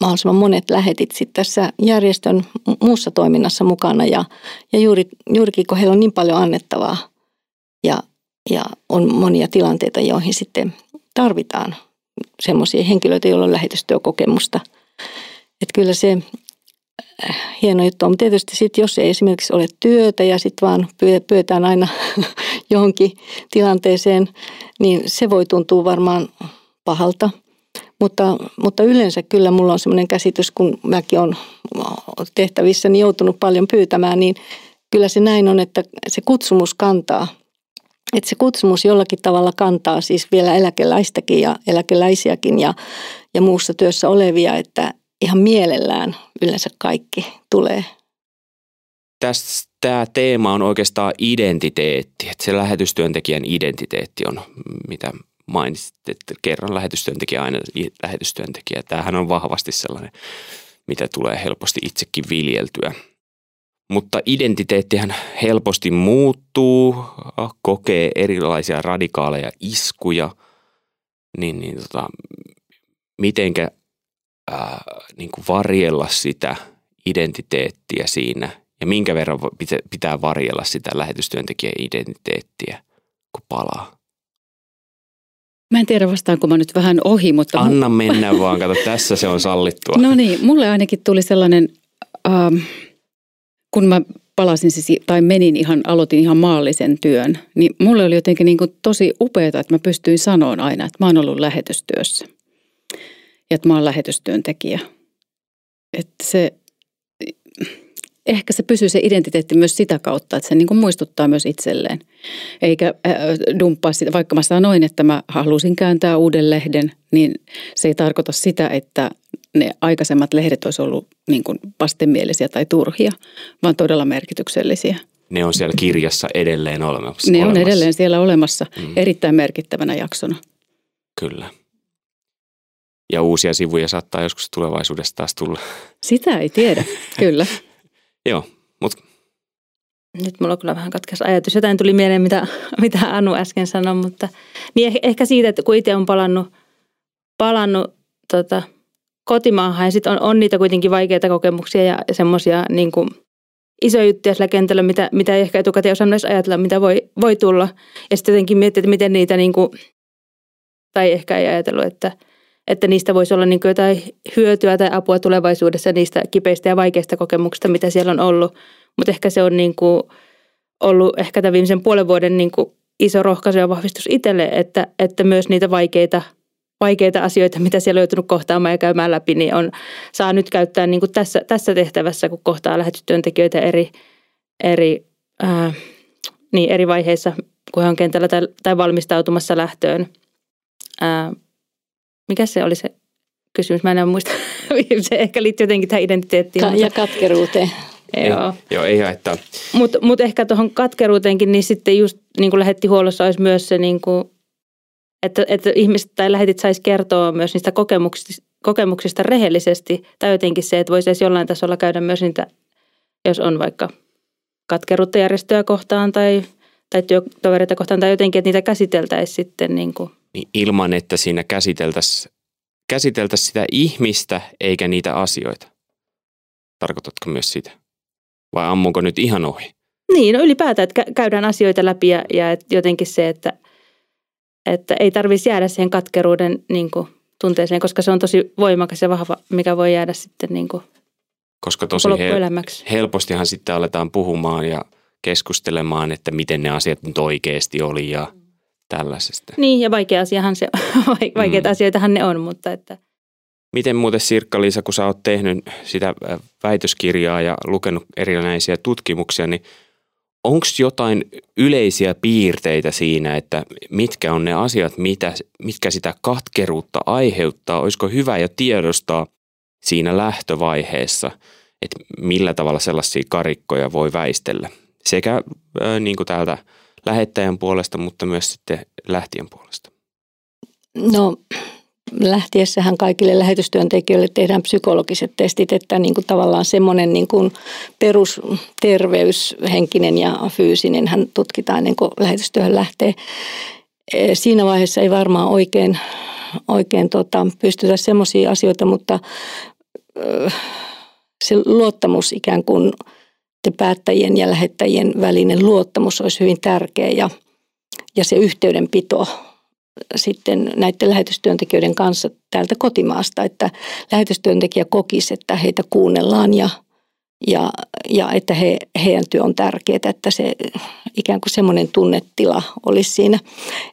mahdollisimman monet lähetit sitten tässä järjestön muussa toiminnassa mukana ja, ja juuri, juurikin kun heillä on niin paljon annettavaa ja, ja on monia tilanteita, joihin sitten tarvitaan semmoisia henkilöitä, joilla on lähetystyökokemusta. Että kyllä se äh, hieno juttu on. Tietysti sitten, jos ei esimerkiksi ole työtä ja sitten vaan pyötään aina johonkin tilanteeseen, niin se voi tuntua varmaan pahalta – mutta, mutta yleensä kyllä mulla on sellainen käsitys, kun mäkin olen tehtävissäni joutunut paljon pyytämään, niin kyllä se näin on, että se kutsumus kantaa. Että se kutsumus jollakin tavalla kantaa siis vielä eläkeläistäkin ja eläkeläisiäkin ja, ja muussa työssä olevia, että, ihan mielellään yleensä kaikki tulee. Tästä tämä teema on oikeastaan identiteetti, että se lähetystyöntekijän identiteetti on, mitä mainitsit, että kerran lähetystyöntekijä aina lähetystyöntekijä. Tämähän on vahvasti sellainen, mitä tulee helposti itsekin viljeltyä. Mutta identiteettihän helposti muuttuu, kokee erilaisia radikaaleja iskuja, niin, niin tota, mitenkä ää, niin kuin varjella sitä identiteettiä siinä ja minkä verran pitää varjella sitä lähetystyöntekijän identiteettiä, kun palaa. Mä en tiedä vastaanko mä nyt vähän ohi, mutta... Anna mennä vaan, kato tässä se on sallittua. No niin, mulle ainakin tuli sellainen, ähm, kun mä palasin siis, tai menin ihan, aloitin ihan maallisen työn, niin mulle oli jotenkin niin kuin tosi upeaa, että mä pystyin sanoa aina, että mä oon ollut lähetystyössä. Ja että mä oon lähetystyöntekijä. Että se, ehkä se pysyy se identiteetti myös sitä kautta, että se niin kuin muistuttaa myös itselleen. Eikä äh, dumppaa sitä, vaikka mä sanoin, että mä halusin kääntää uuden lehden, niin se ei tarkoita sitä, että ne aikaisemmat lehdet olisi ollut niin kuin vastenmielisiä tai turhia, vaan todella merkityksellisiä. Ne on siellä kirjassa edelleen olemassa. Ne on olemassa. edelleen siellä olemassa mm. erittäin merkittävänä jaksona. Kyllä. Ja uusia sivuja saattaa joskus tulevaisuudessa taas tulla. Sitä ei tiedä, kyllä. Joo, mutta... Nyt mulla kyllä vähän katkes ajatus. Jotain tuli mieleen, mitä, mitä Anu äsken sanoi, mutta niin ehkä siitä, että kun itse on palannut, palannut tota, kotimaahan ja sitten on, on niitä kuitenkin vaikeita kokemuksia ja semmoisia niin isoja juttuja sillä kentällä, mitä, mitä ei ehkä etukäteen osannut edes ajatella, mitä voi, voi tulla. Ja sitten jotenkin miettiä, että miten niitä, niin kuin, tai ehkä ei ajatellut, että – että niistä voisi olla niin jotain hyötyä tai apua tulevaisuudessa niistä kipeistä ja vaikeista kokemuksista, mitä siellä on ollut. Mutta ehkä se on niin kuin ollut ehkä tämän viimeisen puolen vuoden niin kuin iso rohkaisu ja vahvistus itselle, että, että myös niitä vaikeita, vaikeita asioita, mitä siellä on joutunut kohtaamaan ja käymään läpi, niin on, saa nyt käyttää niin kuin tässä, tässä tehtävässä, kun kohtaa lähetystyöntekijöitä eri, eri, ää, niin eri vaiheissa, kun he on kentällä tai, tai valmistautumassa lähtöön. Ää, mikä se oli se kysymys? Mä en muista. se ehkä liittyy jotenkin tähän identiteettiin. Ka- ja katkeruuteen. Joo. Joo, ei haittaa. Mutta mut ehkä tuohon katkeruuteenkin, niin sitten just niin kuin lähettihuollossa olisi myös se, niin kuin, että, että ihmiset tai lähetit saisi kertoa myös niistä kokemuksista, kokemuksista rehellisesti. Tai jotenkin se, että voisi edes jollain tasolla käydä myös niitä, jos on vaikka katkeruutta järjestöä kohtaan tai, tai työtovereita kohtaan tai jotenkin, että niitä käsiteltäisiin sitten niin kuin niin ilman, että siinä käsiteltäisiin käsiteltäisi sitä ihmistä eikä niitä asioita. Tarkoitatko myös sitä? Vai ammunko nyt ihan ohi? Niin, no ylipäätään, että käydään asioita läpi ja, ja jotenkin se, että, että ei tarvitsisi jäädä siihen katkeruuden niin kuin, tunteeseen, koska se on tosi voimakas ja vahva, mikä voi jäädä sitten niin kuin, koska tosi helpostihan sitten aletaan puhumaan ja keskustelemaan, että miten ne asiat nyt oikeasti oli ja tällaisesta. Niin, ja vaikea asiahan se, vaikeita mm. asioitahan ne on, mutta että... Miten muuten Sirkka-Liisa, kun sä oot tehnyt sitä äh, väitöskirjaa ja lukenut erinäisiä tutkimuksia, niin onko jotain yleisiä piirteitä siinä, että mitkä on ne asiat, mitä, mitkä sitä katkeruutta aiheuttaa? Olisiko hyvä jo tiedostaa siinä lähtövaiheessa, että millä tavalla sellaisia karikkoja voi väistellä? Sekä äh, niin kuin täältä – lähettäjän puolesta, mutta myös sitten lähtien puolesta? No lähtiessähän kaikille lähetystyöntekijöille tehdään psykologiset testit, että niin kuin tavallaan semmoinen niin kuin perusterveys, henkinen ja fyysinen, hän tutkitaan ennen kuin lähetystyöhön lähtee. E, siinä vaiheessa ei varmaan oikein, oikein tota, pystytä semmoisia asioita, mutta se luottamus ikään kuin – päättäjien ja lähettäjien välinen luottamus olisi hyvin tärkeä ja, ja se yhteydenpito sitten näiden lähetystyöntekijöiden kanssa täältä kotimaasta, että lähetystyöntekijä kokisi, että heitä kuunnellaan ja, ja, ja että he, heidän työ on tärkeää, että se ikään kuin semmoinen tunnetila olisi siinä.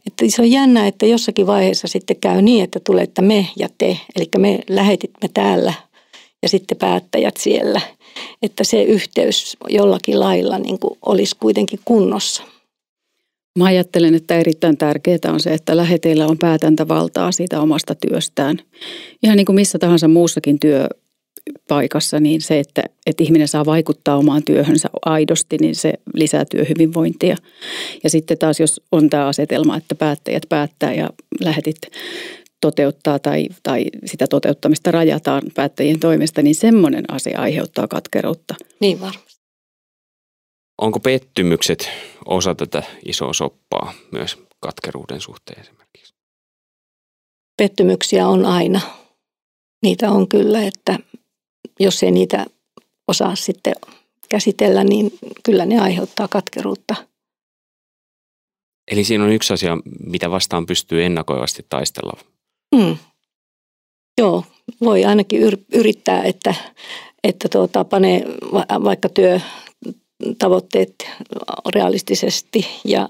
Että se on jännä, että jossakin vaiheessa sitten käy niin, että tulee, että me ja te, eli me lähetit me täällä ja sitten päättäjät siellä – että se yhteys jollakin lailla niin kuin olisi kuitenkin kunnossa. Mä ajattelen, että erittäin tärkeää on se, että läheteillä on päätäntävaltaa siitä omasta työstään. Ihan niin kuin missä tahansa muussakin työ, paikassa, niin se, että, että ihminen saa vaikuttaa omaan työhönsä aidosti, niin se lisää työhyvinvointia. Ja sitten taas, jos on tämä asetelma, että päättäjät päättää ja lähetit toteuttaa tai, tai sitä toteuttamista rajataan päättäjien toimesta, niin semmoinen asia aiheuttaa katkeruutta. Niin varmasti. Onko pettymykset osa tätä isoa soppaa myös katkeruuden suhteen esimerkiksi? Pettymyksiä on aina. Niitä on kyllä, että jos ei niitä osaa sitten käsitellä, niin kyllä ne aiheuttaa katkeruutta. Eli siinä on yksi asia, mitä vastaan pystyy ennakoivasti taistella. Mm. Joo, voi ainakin yrittää, että, että tuota, panee vaikka työtavoitteet realistisesti ja,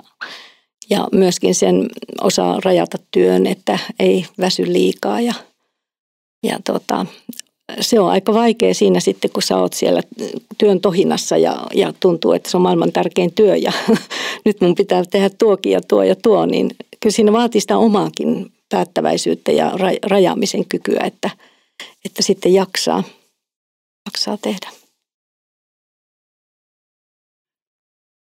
ja myöskin sen osaa rajata työn, että ei väsy liikaa ja, ja tuota, se on aika vaikea siinä sitten, kun sä oot siellä työn tohinassa ja, ja tuntuu, että se on maailman tärkein työ ja nyt mun pitää tehdä tuokin ja tuo ja tuo, niin kyllä siinä vaatii sitä omaakin päättäväisyyttä ja rajaamisen kykyä, että, että sitten jaksaa, jaksaa tehdä.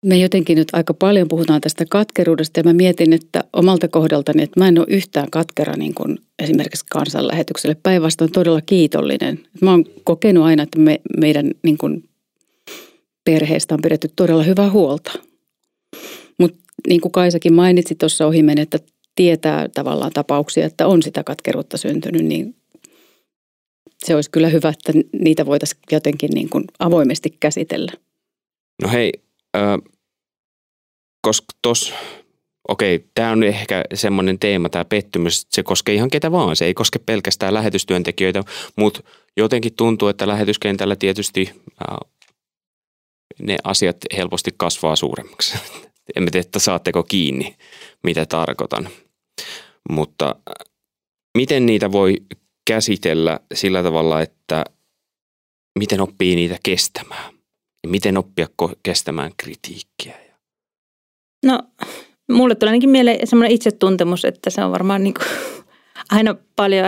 Me jotenkin nyt aika paljon puhutaan tästä katkeruudesta ja mä mietin, että omalta kohdaltani, että mä en ole yhtään katkera niin kuin esimerkiksi kansanlähetykselle. Päinvastoin todella kiitollinen. Mä oon kokenut aina, että me, meidän niin kuin perheestä on pidetty todella hyvää huolta. Mutta niin kuin Kaisakin mainitsi tuossa ohimen, että tietää tavallaan tapauksia, että on sitä katkeruutta syntynyt, niin se olisi kyllä hyvä, että niitä voitaisiin jotenkin niin kuin avoimesti käsitellä. No hei, äh, koska tuossa, okei, tämä on ehkä semmoinen teema, tämä pettymys, se koskee ihan ketä vaan. Se ei koske pelkästään lähetystyöntekijöitä, mutta jotenkin tuntuu, että lähetyskentällä tietysti äh, ne asiat helposti kasvaa suuremmaksi. En tiedä, että saatteko kiinni, mitä tarkoitan. Mutta miten niitä voi käsitellä sillä tavalla, että miten oppii niitä kestämään? Ja miten oppia kestämään kritiikkiä? No, mulle tulee ainakin mieleen semmoinen itsetuntemus, että se on varmaan niin kuin aina paljon,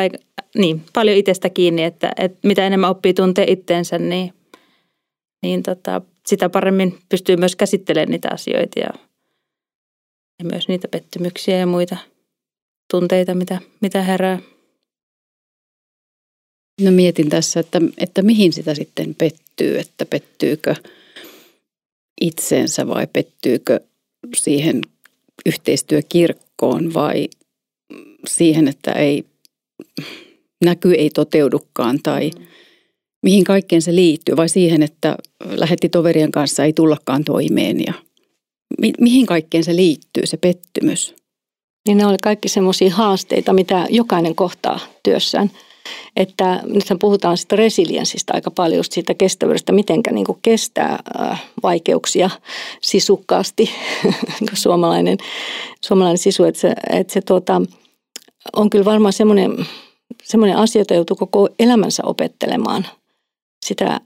niin, paljon itsestä kiinni, että, että mitä enemmän oppii tuntee itteensä, niin, niin tota, sitä paremmin pystyy myös käsittelemään niitä asioita ja, ja myös niitä pettymyksiä ja muita tunteita, mitä, mitä herää. No mietin tässä, että, että mihin sitä sitten pettyy, että pettyykö itseensä vai pettyykö siihen yhteistyökirkkoon vai siihen, että ei, näky ei toteudukaan tai mihin kaikkeen se liittyy vai siihen, että lähetti toverien kanssa ei tullakaan toimeen ja mi, mihin kaikkeen se liittyy se pettymys? Niin ne oli kaikki semmoisia haasteita, mitä jokainen kohtaa työssään – että nythän puhutaan sitä resilienssistä aika paljon, just siitä kestävyydestä, mitenkä niin kestää äh, vaikeuksia sisukkaasti, niin suomalainen, suomalainen sisu, että se, että se tuota, on kyllä varmaan semmoinen, semmoinen asia, jota joutuu koko elämänsä opettelemaan sitä,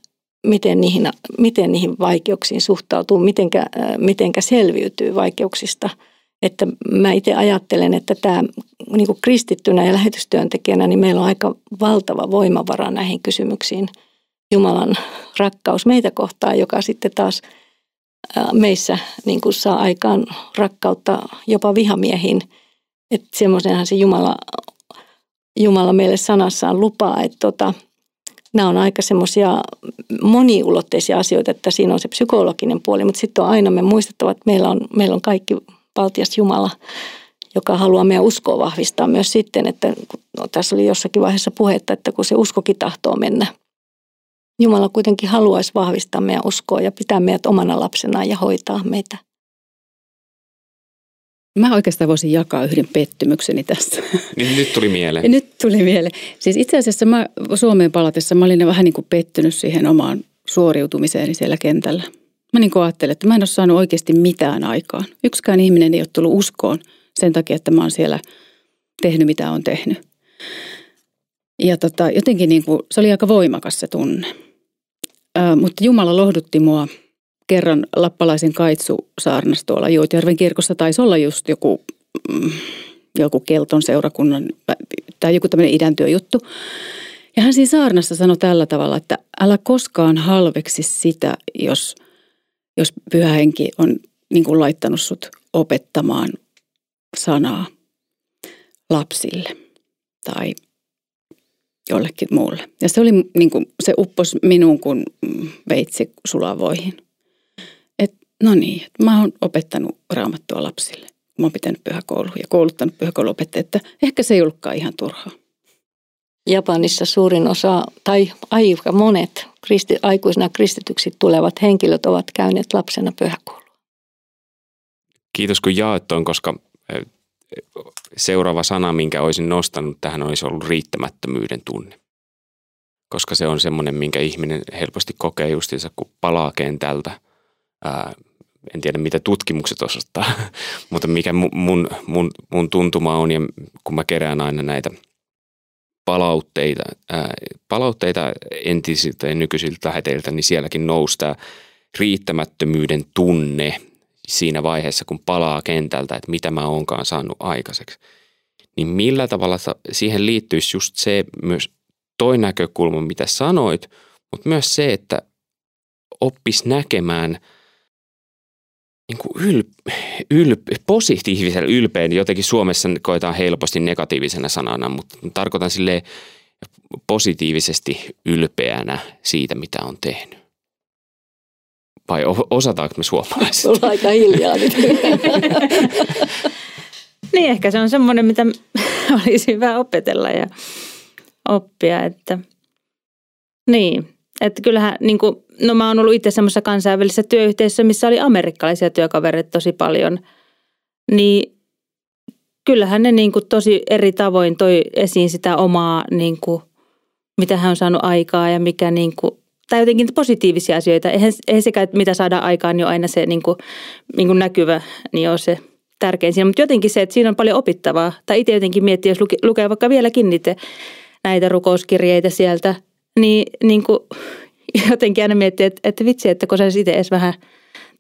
miten niihin, miten niihin vaikeuksiin suhtautuu, mitenkä, äh, mitenkä selviytyy vaikeuksista – että mä itse ajattelen, että tämä niin kuin kristittynä ja lähetystyöntekijänä, niin meillä on aika valtava voimavara näihin kysymyksiin. Jumalan rakkaus meitä kohtaan, joka sitten taas meissä niin kuin saa aikaan rakkautta jopa vihamiehiin. Että semmoisenhan se Jumala, Jumala meille sanassaan lupaa, että tota, nämä on aika semmoisia moniulotteisia asioita, että siinä on se psykologinen puoli, mutta sitten on aina me muistettava, että meillä on, meillä on kaikki valtias Jumala, joka haluaa meidän uskoa vahvistaa myös sitten, että no, tässä oli jossakin vaiheessa puhetta, että kun se uskokin tahtoo mennä. Jumala kuitenkin haluaisi vahvistaa meidän uskoa ja pitää meidät omana lapsenaan ja hoitaa meitä. Mä oikeastaan voisin jakaa yhden pettymykseni tässä. Niin nyt tuli mieleen. Ja nyt tuli mieleen. Siis itse asiassa mä Suomeen palatessa mä olin vähän niin kuin pettynyt siihen omaan suoriutumiseeni siellä kentällä. Mä niin kuin ajattelin, että mä en ole saanut oikeasti mitään aikaan. Yksikään ihminen ei ole tullut uskoon sen takia, että mä oon siellä tehnyt mitä on tehnyt. Ja tota, jotenkin niin kuin, se oli aika voimakas se tunne. Ää, mutta Jumala lohdutti mua kerran lappalaisen kaitsusaarnassa tuolla Juutjärven kirkossa. Taisi olla just joku, mm, joku Kelton seurakunnan tai joku tämmöinen idäntyöjuttu. Ja hän siinä saarnassa sanoi tällä tavalla, että älä koskaan halveksi sitä, jos, jos pyhä henki on niin kuin laittanut sut opettamaan sanaa lapsille tai jollekin muulle. Ja se oli niin kuin, se uppos minuun kuin veitsi sulavoihin. Et, no niin, että mä oon opettanut raamattua lapsille. Mä oon pitänyt pyhäkoulu ja kouluttanut pyhäkouluopettajia, että ehkä se ei ollutkaan ihan turhaa. Japanissa suurin osa, tai aika monet kristi, aikuisena kristityksi tulevat henkilöt ovat käyneet lapsena pyhäkoulua. Kiitos kun tuon, koska seuraava sana, minkä olisin nostanut tähän, olisi ollut riittämättömyyden tunne. Koska se on semmoinen, minkä ihminen helposti kokee justiinsa, kun palaa kentältä. Ää, en tiedä, mitä tutkimukset osoittaa, mutta mikä mun, mun, mun tuntuma on, ja kun mä kerään aina näitä palautteita, ää, palautteita entisiltä ja nykyisiltä läheteiltä, niin sielläkin noustaa riittämättömyyden tunne siinä vaiheessa, kun palaa kentältä, että mitä mä oonkaan saanut aikaiseksi. Niin millä tavalla siihen liittyisi just se myös toi näkökulma, mitä sanoit, mutta myös se, että oppis näkemään niin kuin yl, yl, positiivisella ylpeän, jotenkin Suomessa koetaan helposti negatiivisena sanana, mutta tarkoitan sille positiivisesti ylpeänä siitä, mitä on tehnyt. Vai osataanko me suomalaiset? Ollaan aika hiljaa nyt. niin, ehkä se on semmoinen, mitä olisi hyvä opetella ja oppia, että niin. Että kyllähän, niin kuin, no mä oon ollut itse semmoisessa kansainvälisessä työyhteisössä, missä oli amerikkalaisia työkavereita tosi paljon. Niin kyllähän ne niin kuin tosi eri tavoin toi esiin sitä omaa, niin kuin, mitä hän on saanut aikaa ja mikä niin kuin, tai jotenkin positiivisia asioita. Eihän, eihän sekä, että mitä saadaan aikaan, niin on aina se niin kuin, niin kuin näkyvä, niin on se tärkein siinä. Mutta jotenkin se, että siinä on paljon opittavaa. Tai itse jotenkin miettii, jos luke, lukee vaikka vieläkin niitä, näitä rukouskirjeitä sieltä, niin, niin kuin, jotenkin aina miettii, että, että vitsi, että kun sä itse edes vähän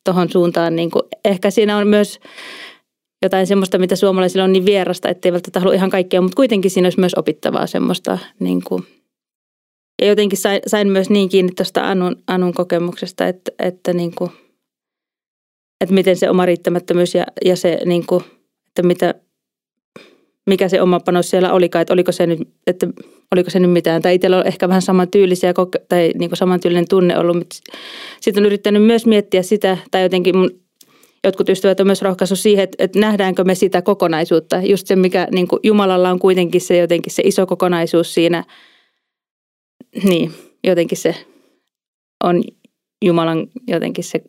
tuohon suuntaan. Niin kuin, ehkä siinä on myös jotain semmoista, mitä suomalaisilla on niin vierasta, ettei välttämättä halua ihan kaikkea, mutta kuitenkin siinä olisi myös opittavaa semmoista niin kuin, ja jotenkin sain, sain myös niin kiinni tuosta Anun, Anun kokemuksesta, että, että, niin kuin, että miten se oma riittämättömyys ja, ja se, niin kuin, että mitä, mikä se oma panos siellä olikaan, että oliko se nyt, että oliko se nyt mitään. Tai itsellä on ehkä vähän samantyylisiä tai niin kuin samantyylinen tunne ollut, mutta sitten on yrittänyt myös miettiä sitä, tai jotenkin mun jotkut ystävät on myös rohkaissut siihen, että, että nähdäänkö me sitä kokonaisuutta. Just se, mikä niin kuin Jumalalla on kuitenkin se jotenkin se iso kokonaisuus siinä – niin, jotenkin se on Jumalan jotenkin se,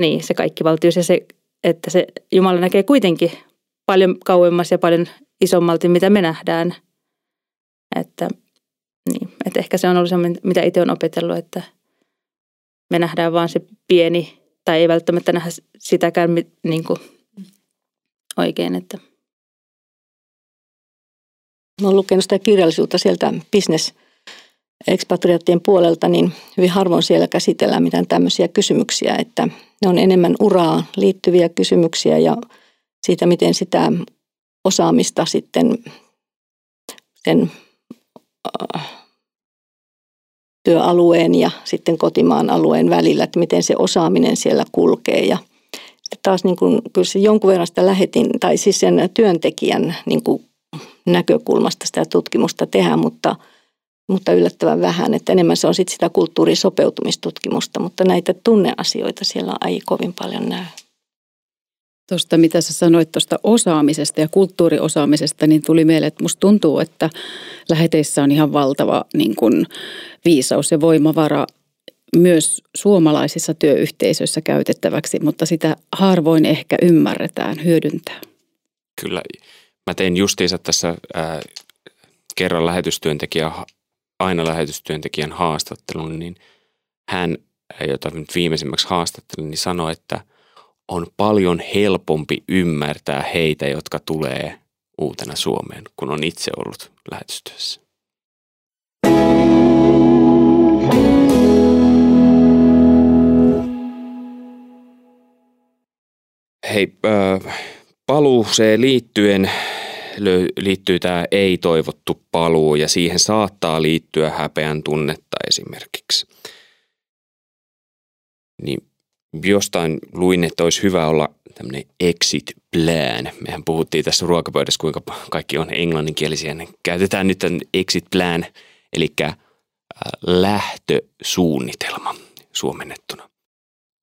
niin, se kaikki valtius ja se, että se Jumala näkee kuitenkin paljon kauemmas ja paljon isommalti, mitä me nähdään. Että, niin, että ehkä se on ollut se, mitä itse on opetellut, että me nähdään vaan se pieni, tai ei välttämättä nähdä sitäkään niin kuin oikein, että – Mä olen lukenut sitä kirjallisuutta sieltä business ekspatriaattien puolelta, niin hyvin harvoin siellä käsitellään mitään tämmöisiä kysymyksiä, että ne on enemmän uraa liittyviä kysymyksiä ja siitä, miten sitä osaamista sitten sen äh, työalueen ja sitten kotimaan alueen välillä, että miten se osaaminen siellä kulkee ja taas niin kuin, kyllä se jonkun verran sitä lähetin, tai siis sen työntekijän niin kuin näkökulmasta sitä tutkimusta tehdä, mutta, mutta yllättävän vähän. Että enemmän se on sit sitä kulttuurisopeutumistutkimusta, mutta näitä tunneasioita siellä ei kovin paljon näy. Tuosta mitä sä sanoit tuosta osaamisesta ja kulttuuriosaamisesta, niin tuli mieleen, että musta tuntuu, että läheteissä on ihan valtava niin kuin viisaus ja voimavara myös suomalaisissa työyhteisöissä käytettäväksi, mutta sitä harvoin ehkä ymmärretään hyödyntää. Kyllä, Mä tein justiinsa tässä ää, kerran lähetystyöntekijä, aina lähetystyöntekijän haastattelun, niin hän, jota nyt viimeisimmäksi haastattelin, niin sanoi, että on paljon helpompi ymmärtää heitä, jotka tulee uutena Suomeen, kun on itse ollut lähetystyössä. Hei, äh, paluuseen liittyen liittyy tämä ei-toivottu paluu ja siihen saattaa liittyä häpeän tunnetta esimerkiksi. Niin jostain luin, että olisi hyvä olla tämmöinen exit plan. Mehän puhuttiin tässä ruokapöydässä, kuinka kaikki on englanninkielisiä. Niin käytetään nyt tämän exit plan, eli äh, lähtösuunnitelma suomennettuna.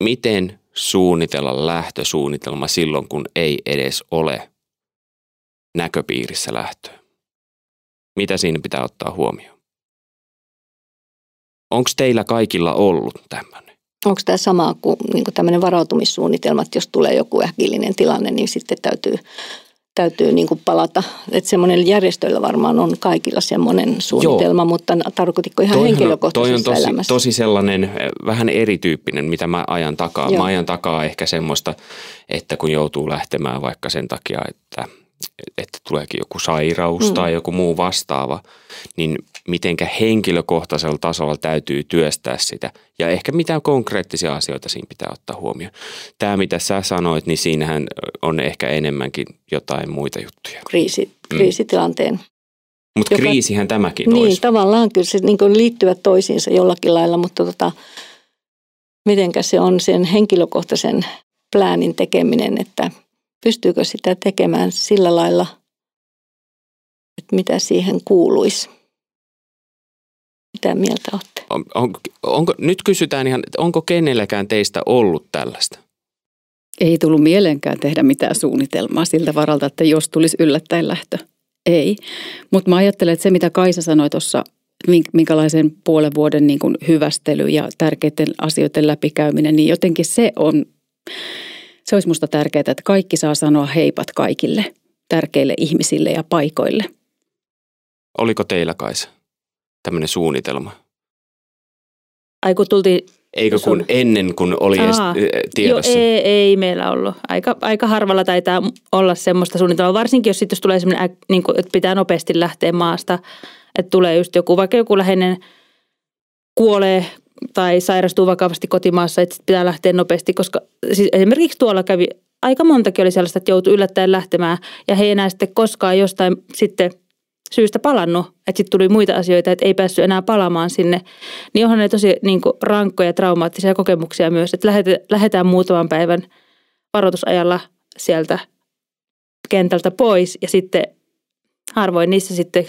Miten suunnitella lähtösuunnitelma silloin, kun ei edes ole näköpiirissä lähtöä? Mitä siinä pitää ottaa huomioon? Onko teillä kaikilla ollut tämmöinen? Onko tämä sama kuin, niin kuin tämmöinen varautumissuunnitelma, että jos tulee joku äkillinen tilanne, niin sitten täytyy, täytyy niin kuin palata. Että semmoinen järjestöillä varmaan on kaikilla semmoinen suunnitelma, Joo. mutta tarkoitiko ihan Toihan, henkilökohtaisessa toi on tosi, elämässä? tosi sellainen eh, vähän erityyppinen, mitä mä ajan takaa. Joo. Mä ajan takaa ehkä semmoista, että kun joutuu lähtemään vaikka sen takia, että että tuleekin joku sairaus mm. tai joku muu vastaava, niin mitenkä henkilökohtaisella tasolla täytyy työstää sitä ja ehkä mitä konkreettisia asioita siinä pitää ottaa huomioon. Tämä, mitä sä sanoit, niin siinähän on ehkä enemmänkin jotain muita juttuja. Kriisi, mm. kriisitilanteen. Mm. Mutta kriisihän tämäkin Niin, olisi. tavallaan kyllä se niin liittyvät toisiinsa jollakin lailla, mutta tota, mitenkä se on sen henkilökohtaisen pläänin tekeminen, että pystyykö sitä tekemään sillä lailla, että mitä siihen kuuluisi. Mitä mieltä olette? On, on, onko, nyt kysytään ihan, että onko kenelläkään teistä ollut tällaista? Ei tullut mieleenkään tehdä mitään suunnitelmaa siltä varalta, että jos tulisi yllättäen lähtö. Ei. Mutta mä ajattelen, että se mitä Kaisa sanoi tuossa, minkälaisen puolen vuoden niin kuin hyvästely ja tärkeiden asioiden läpikäyminen, niin jotenkin se on, se olisi musta tärkeää, että kaikki saa sanoa heipat kaikille tärkeille ihmisille ja paikoille. Oliko teillä Kaisa? Tämmöinen suunnitelma? Ai kun tultiin... Eikö kun sun... ennen kuin oli Aa, edes tiedossa? Joo, ei, ei meillä ollut. Aika, aika harvalla taitaa olla semmoista suunnitelmaa, varsinkin jos, sit, jos tulee semmoinen, niin kuin, että pitää nopeasti lähteä maasta, että tulee just joku, vaikka joku läheinen kuolee tai sairastuu vakavasti kotimaassa, että pitää lähteä nopeasti, koska siis esimerkiksi tuolla kävi aika montakin oli sellaista, että joutui yllättäen lähtemään ja he ei enää sitten koskaan jostain sitten – syystä palannut, että sitten tuli muita asioita, että ei päässyt enää palaamaan sinne, niin onhan ne tosi niin kuin, rankkoja traumaattisia kokemuksia myös, että lähdetään muutaman päivän varoitusajalla sieltä kentältä pois ja sitten harvoin niissä sitten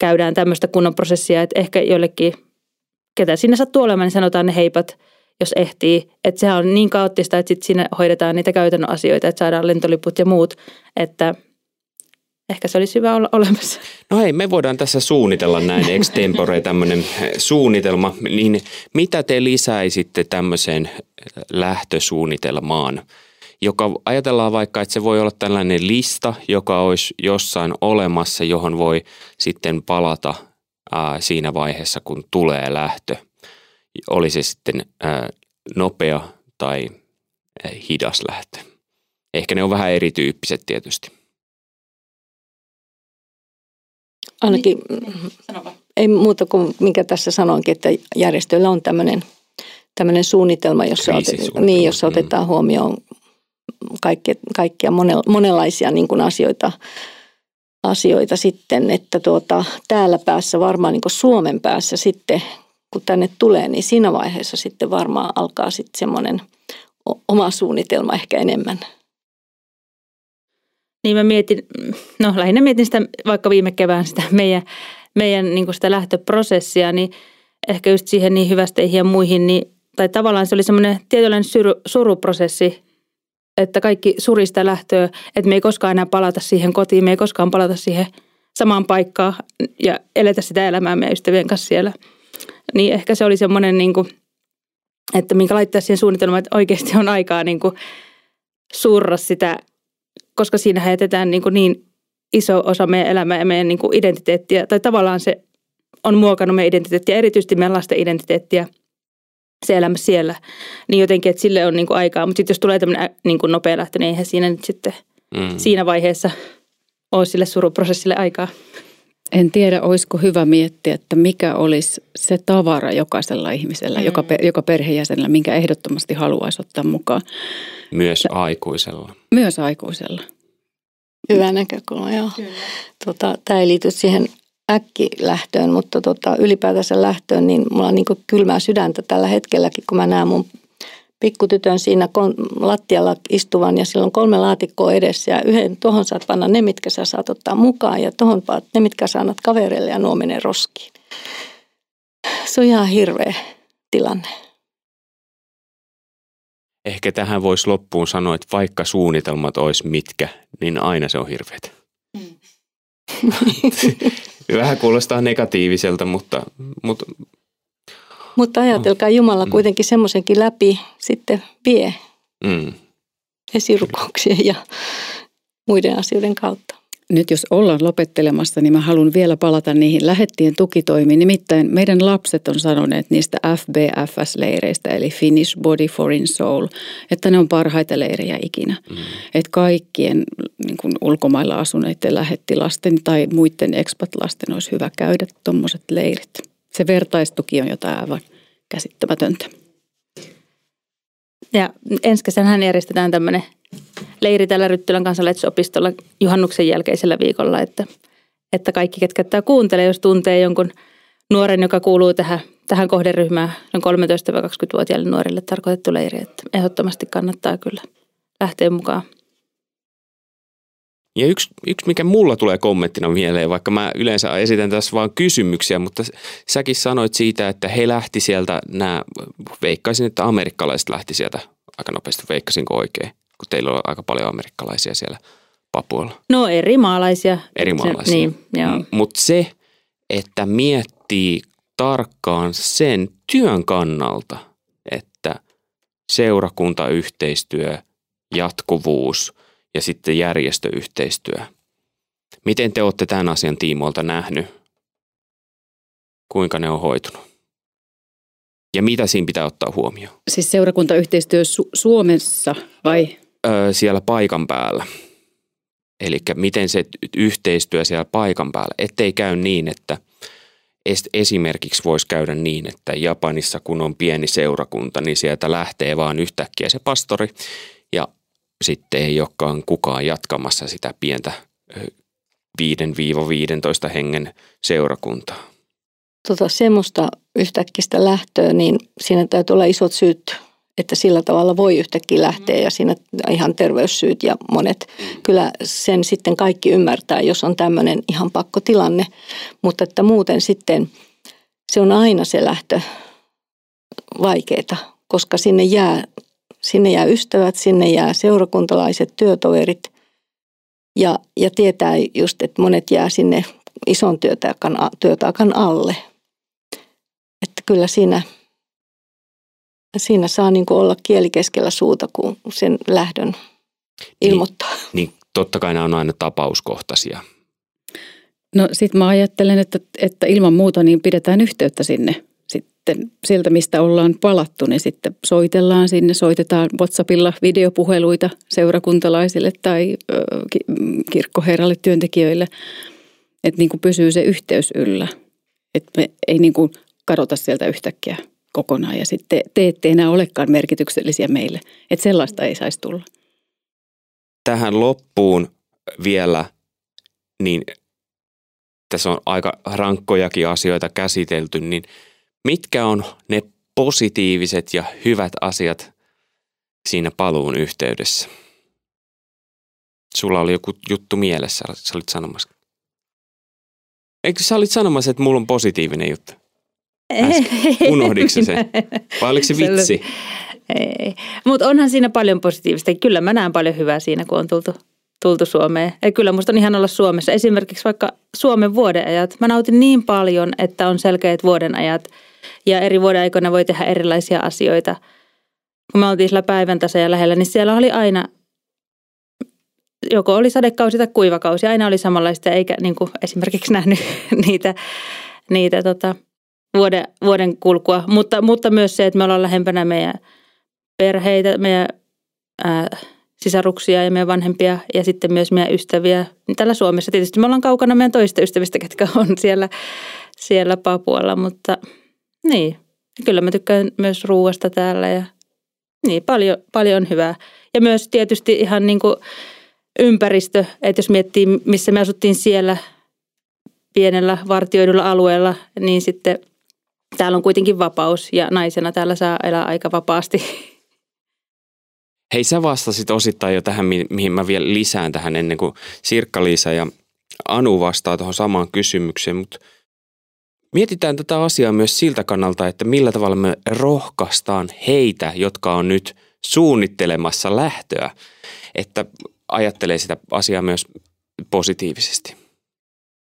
käydään tämmöistä kunnon prosessia, että ehkä joillekin, ketä sinne sattuu olemaan, niin sanotaan ne heipat, jos ehtii. Että sehän on niin kaoottista, että sitten siinä hoidetaan niitä käytännön asioita, että saadaan lentoliput ja muut, että – ehkä se olisi hyvä olla olemassa. No hei, me voidaan tässä suunnitella näin extempore tämmöinen suunnitelma. Niin mitä te lisäisitte tämmöiseen lähtösuunnitelmaan? Joka ajatellaan vaikka, että se voi olla tällainen lista, joka olisi jossain olemassa, johon voi sitten palata ää, siinä vaiheessa, kun tulee lähtö. Oli se sitten ää, nopea tai ää, hidas lähtö. Ehkä ne on vähän erityyppiset tietysti. Ainakin niin, ei muuta kuin minkä tässä sanoinkin, että järjestöillä on tämmöinen, tämmöinen suunnitelma, jossa, otetaan, niin, jossa mm. otetaan huomioon kaikkia, kaikkia monenlaisia niin kuin asioita, asioita sitten, että tuota, täällä päässä varmaan niin kuin Suomen päässä sitten, kun tänne tulee, niin siinä vaiheessa sitten varmaan alkaa sitten semmoinen oma suunnitelma ehkä enemmän – niin mä mietin, no lähinnä mietin sitä vaikka viime kevään sitä meidän, meidän niin sitä lähtöprosessia, niin ehkä just siihen niin hyvästeihin ja muihin, niin, tai tavallaan se oli semmoinen tietynlainen suru, suruprosessi, että kaikki surista lähtöä, että me ei koskaan enää palata siihen kotiin, me ei koskaan palata siihen samaan paikkaan ja eletä sitä elämää meidän ystävien kanssa siellä. Niin ehkä se oli semmoinen, niin kuin, että minkä laittaa siihen suunnitelmaan, että oikeasti on aikaa niin kuin surra sitä koska siinä jätetään niin, kuin niin iso osa meidän elämää ja meidän niin kuin identiteettiä, tai tavallaan se on muokannut meidän identiteettiä, erityisesti meidän lasten identiteettiä, se elämä siellä, niin jotenkin, että sille on niin kuin aikaa. Mutta sitten jos tulee tämmöinen niin kuin nopea lähtö, niin eihän siinä nyt sitten mm. siinä vaiheessa ole sille suruprosessille aikaa. En tiedä, olisiko hyvä miettiä, että mikä olisi se tavara jokaisella ihmisellä, mm. joka, joka perheenjäsenellä, minkä ehdottomasti haluaisi ottaa mukaan. Myös aikuisella. Myös aikuisella. Hyvä näkökulma, joo. Tota, tämä ei liity siihen äkkilähtöön, mutta tota, ylipäätänsä lähtöön, niin mulla on niin kylmää sydäntä tällä hetkelläkin, kun mä näen mun pikkutytön siinä lattialla istuvan ja silloin kolme laatikkoa edessä ja yhden tuohon saat panna ne, mitkä sä saat ottaa mukaan ja tuohon paat ne, mitkä sä annat kavereille ja nuo menee roskiin. Se on ihan hirveä tilanne. Ehkä tähän voisi loppuun sanoa, että vaikka suunnitelmat olisi mitkä, niin aina se on hirveät. Mm. Vähän kuulostaa negatiiviselta, mutta, mutta mutta ajatelkaa, Jumala mm. kuitenkin semmoisenkin läpi sitten vie mm. esirukouksien ja muiden asioiden kautta. Nyt jos ollaan lopettelemassa, niin mä haluan vielä palata niihin lähettien tukitoimiin. Nimittäin meidän lapset on sanoneet niistä FBFS-leireistä, eli Finnish Body Foreign Soul, että ne on parhaita leirejä ikinä. Mm. Että kaikkien niin kuin ulkomailla asuneiden lähettilasten tai muiden expat-lasten olisi hyvä käydä tuommoiset leirit. Se vertaistuki on jotain aivan käsittämätöntä. Ja ensi kesänä järjestetään tämmöinen leiri tällä Ryttylän kansalaisopistolla juhannuksen jälkeisellä viikolla, että, että kaikki, ketkä tämä kuuntelee, jos tuntee jonkun nuoren, joka kuuluu tähän, tähän kohderyhmään, noin 13-20-vuotiaille nuorille tarkoitettu leiri, että ehdottomasti kannattaa kyllä lähteä mukaan. Ja yksi, yksi, mikä mulla tulee kommenttina mieleen, vaikka mä yleensä esitän tässä vaan kysymyksiä, mutta säkin sanoit siitä, että he lähti sieltä, nämä, veikkaisin, että amerikkalaiset lähti sieltä aika nopeasti, veikkasinko oikein, kun teillä on aika paljon amerikkalaisia siellä Papualla. No eri maalaisia. Eri maalaisia. Niin, joo. Mutta se, että miettii tarkkaan sen työn kannalta, että seurakuntayhteistyö, jatkuvuus – ja sitten järjestöyhteistyö. Miten te olette tämän asian tiimoilta nähnyt? Kuinka ne on hoitunut? Ja mitä siinä pitää ottaa huomioon? Siis seurakuntayhteistyö Su- Suomessa vai? Öö, siellä paikan päällä. Eli miten se yhteistyö siellä paikan päällä, ettei käy niin, että esimerkiksi voisi käydä niin, että Japanissa kun on pieni seurakunta, niin sieltä lähtee vaan yhtäkkiä se pastori sitten ei olekaan kukaan jatkamassa sitä pientä 5-15 hengen seurakuntaa. Tota, semmoista yhtäkkistä lähtöä, niin siinä täytyy olla isot syyt, että sillä tavalla voi yhtäkkiä lähteä ja siinä ihan terveyssyyt ja monet. Kyllä sen sitten kaikki ymmärtää, jos on tämmöinen ihan pakkotilanne, mutta että muuten sitten se on aina se lähtö vaikeeta, koska sinne jää Sinne jää ystävät, sinne jää seurakuntalaiset, työtoverit ja, ja tietää just, että monet jää sinne ison työtaakan, työtaakan alle. Että kyllä siinä, siinä saa niin olla kieli keskellä suuta, kun sen lähdön ilmoittaa. Niin, niin totta kai nämä on aina tapauskohtaisia. No sit mä ajattelen, että, että ilman muuta niin pidetään yhteyttä sinne sitten sieltä, mistä ollaan palattu, niin sitten soitellaan sinne, soitetaan WhatsAppilla videopuheluita seurakuntalaisille tai kirkkoherralle työntekijöille, että niin kuin pysyy se yhteys yllä, että me ei niin kuin kadota sieltä yhtäkkiä kokonaan ja sitten te ette enää olekaan merkityksellisiä meille, että sellaista ei saisi tulla. Tähän loppuun vielä, niin tässä on aika rankkojakin asioita käsitelty, niin – Mitkä on ne positiiviset ja hyvät asiat siinä paluun yhteydessä? Sulla oli joku juttu mielessä, sä olit sanomassa. Eikö sä olit sanomassa, että mulla on positiivinen juttu? Äsken. Unohdiko se? Vai oliko se vitsi? Mutta onhan siinä paljon positiivista. Kyllä mä näen paljon hyvää siinä, kun on tultu, tultu Suomeen. Ja kyllä musta on ihan olla Suomessa. Esimerkiksi vaikka Suomen vuodenajat. Mä nautin niin paljon, että on selkeät vuodenajat – ja eri vuoden aikoina voi tehdä erilaisia asioita. Kun me oltiin sillä päivän ja lähellä, niin siellä oli aina, joko oli sadekausi tai kuivakausi, aina oli samanlaista, eikä niin kuin esimerkiksi nähnyt niitä, niitä tota, vuoden, vuoden kulkua. Mutta, mutta myös se, että me ollaan lähempänä meidän perheitä, meidän ää, sisaruksia ja meidän vanhempia ja sitten myös meidän ystäviä. Tällä Suomessa tietysti me ollaan kaukana meidän toista ystävistä, ketkä on siellä, siellä Papualla, mutta niin, kyllä mä tykkään myös ruuasta täällä ja niin, paljon, paljon hyvää. Ja myös tietysti ihan niin kuin ympäristö, että jos miettii, missä me asuttiin siellä pienellä vartioidulla alueella, niin sitten täällä on kuitenkin vapaus ja naisena täällä saa elää aika vapaasti. Hei, sä vastasit osittain jo tähän, mihin mä vielä lisään tähän ennen kuin Sirkka-Liisa ja Anu vastaa tuohon samaan kysymykseen, mutta mietitään tätä asiaa myös siltä kannalta, että millä tavalla me rohkaistaan heitä, jotka on nyt suunnittelemassa lähtöä, että ajattelee sitä asiaa myös positiivisesti.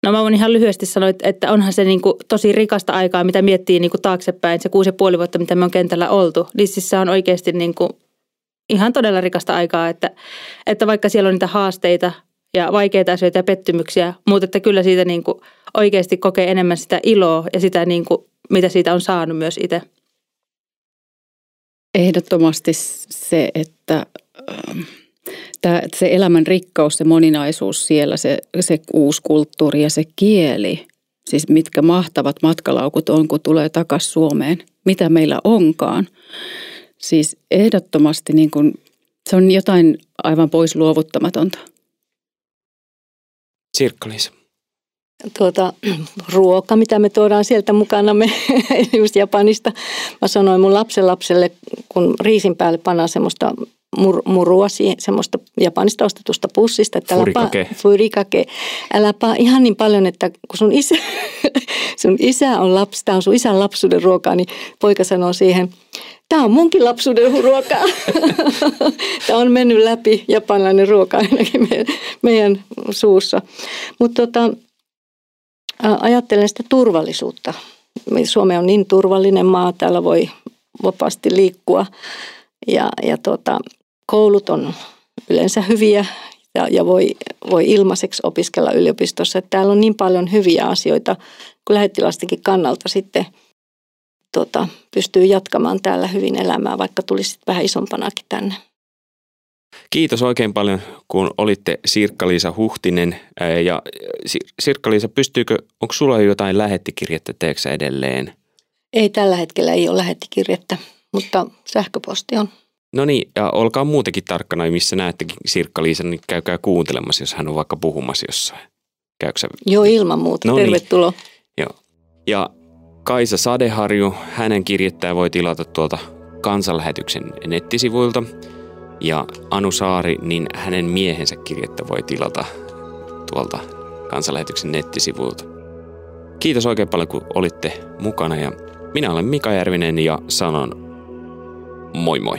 No mä voin ihan lyhyesti sanoa, että onhan se niin kuin tosi rikasta aikaa, mitä miettii niin kuin taaksepäin, se kuusi ja puoli vuotta, mitä me on kentällä oltu. Niin siis se on oikeasti niin kuin ihan todella rikasta aikaa, että, että vaikka siellä on niitä haasteita ja vaikeita asioita ja pettymyksiä, mutta että kyllä siitä niin kuin oikeasti kokee enemmän sitä iloa ja sitä, niin kuin, mitä siitä on saanut myös itse. Ehdottomasti se, että ähm, tämä, se elämän rikkaus, se moninaisuus siellä, se, se uusi kulttuuri ja se kieli, siis mitkä mahtavat matkalaukut on, kun tulee takaisin Suomeen, mitä meillä onkaan. Siis ehdottomasti niin kuin, se on jotain aivan pois luovuttamatonta. Sirkka-Liisa. Tuota, ruoka, mitä me tuodaan sieltä mukana, me just Japanista. Mä sanoin mun lapselle, kun riisin päälle pannaan semmoista mur, murua, semmoista Japanista ostetusta pussista. Että furikake. Älä furikake. Äläpä ihan niin paljon, että kun sun isä, sun isä on lapsi, tämä on sun isän lapsuuden ruokaa, niin poika sanoo siihen, tämä on munkin lapsuuden ruokaa. tämä on mennyt läpi japanilainen ruoka ainakin meidän, meidän suussa. Mutta tota, ajattelen sitä turvallisuutta. Suomi on niin turvallinen maa, täällä voi vapaasti liikkua ja, ja tota, koulut on yleensä hyviä ja, ja voi, voi ilmaiseksi opiskella yliopistossa. Että täällä on niin paljon hyviä asioita, kun lähettilastikin kannalta sitten tota, pystyy jatkamaan täällä hyvin elämää, vaikka tulisi vähän isompanakin tänne. Kiitos oikein paljon, kun olitte Sirkka-Liisa Huhtinen. Ja Sirkka-Liisa, pystyykö, onko sulla jotain lähettikirjettä teeksä edelleen? Ei tällä hetkellä ei ole lähettikirjettä, mutta sähköposti on. No niin, ja olkaa muutenkin tarkkana, missä näette Sirkka-Liisa, niin käykää kuuntelemassa, jos hän on vaikka puhumassa jossain. Käykö Joo, ilman muuta. No niin. Tervetuloa. Niin. Joo. Ja Kaisa Sadeharju, hänen kirjettää voi tilata tuolta kansanlähetyksen nettisivuilta. Ja Anu Saari, niin hänen miehensä kirjettä voi tilata tuolta kansanlähetyksen nettisivuilta. Kiitos oikein paljon, kun olitte mukana ja minä olen Mika Järvinen ja sanon Moi moi.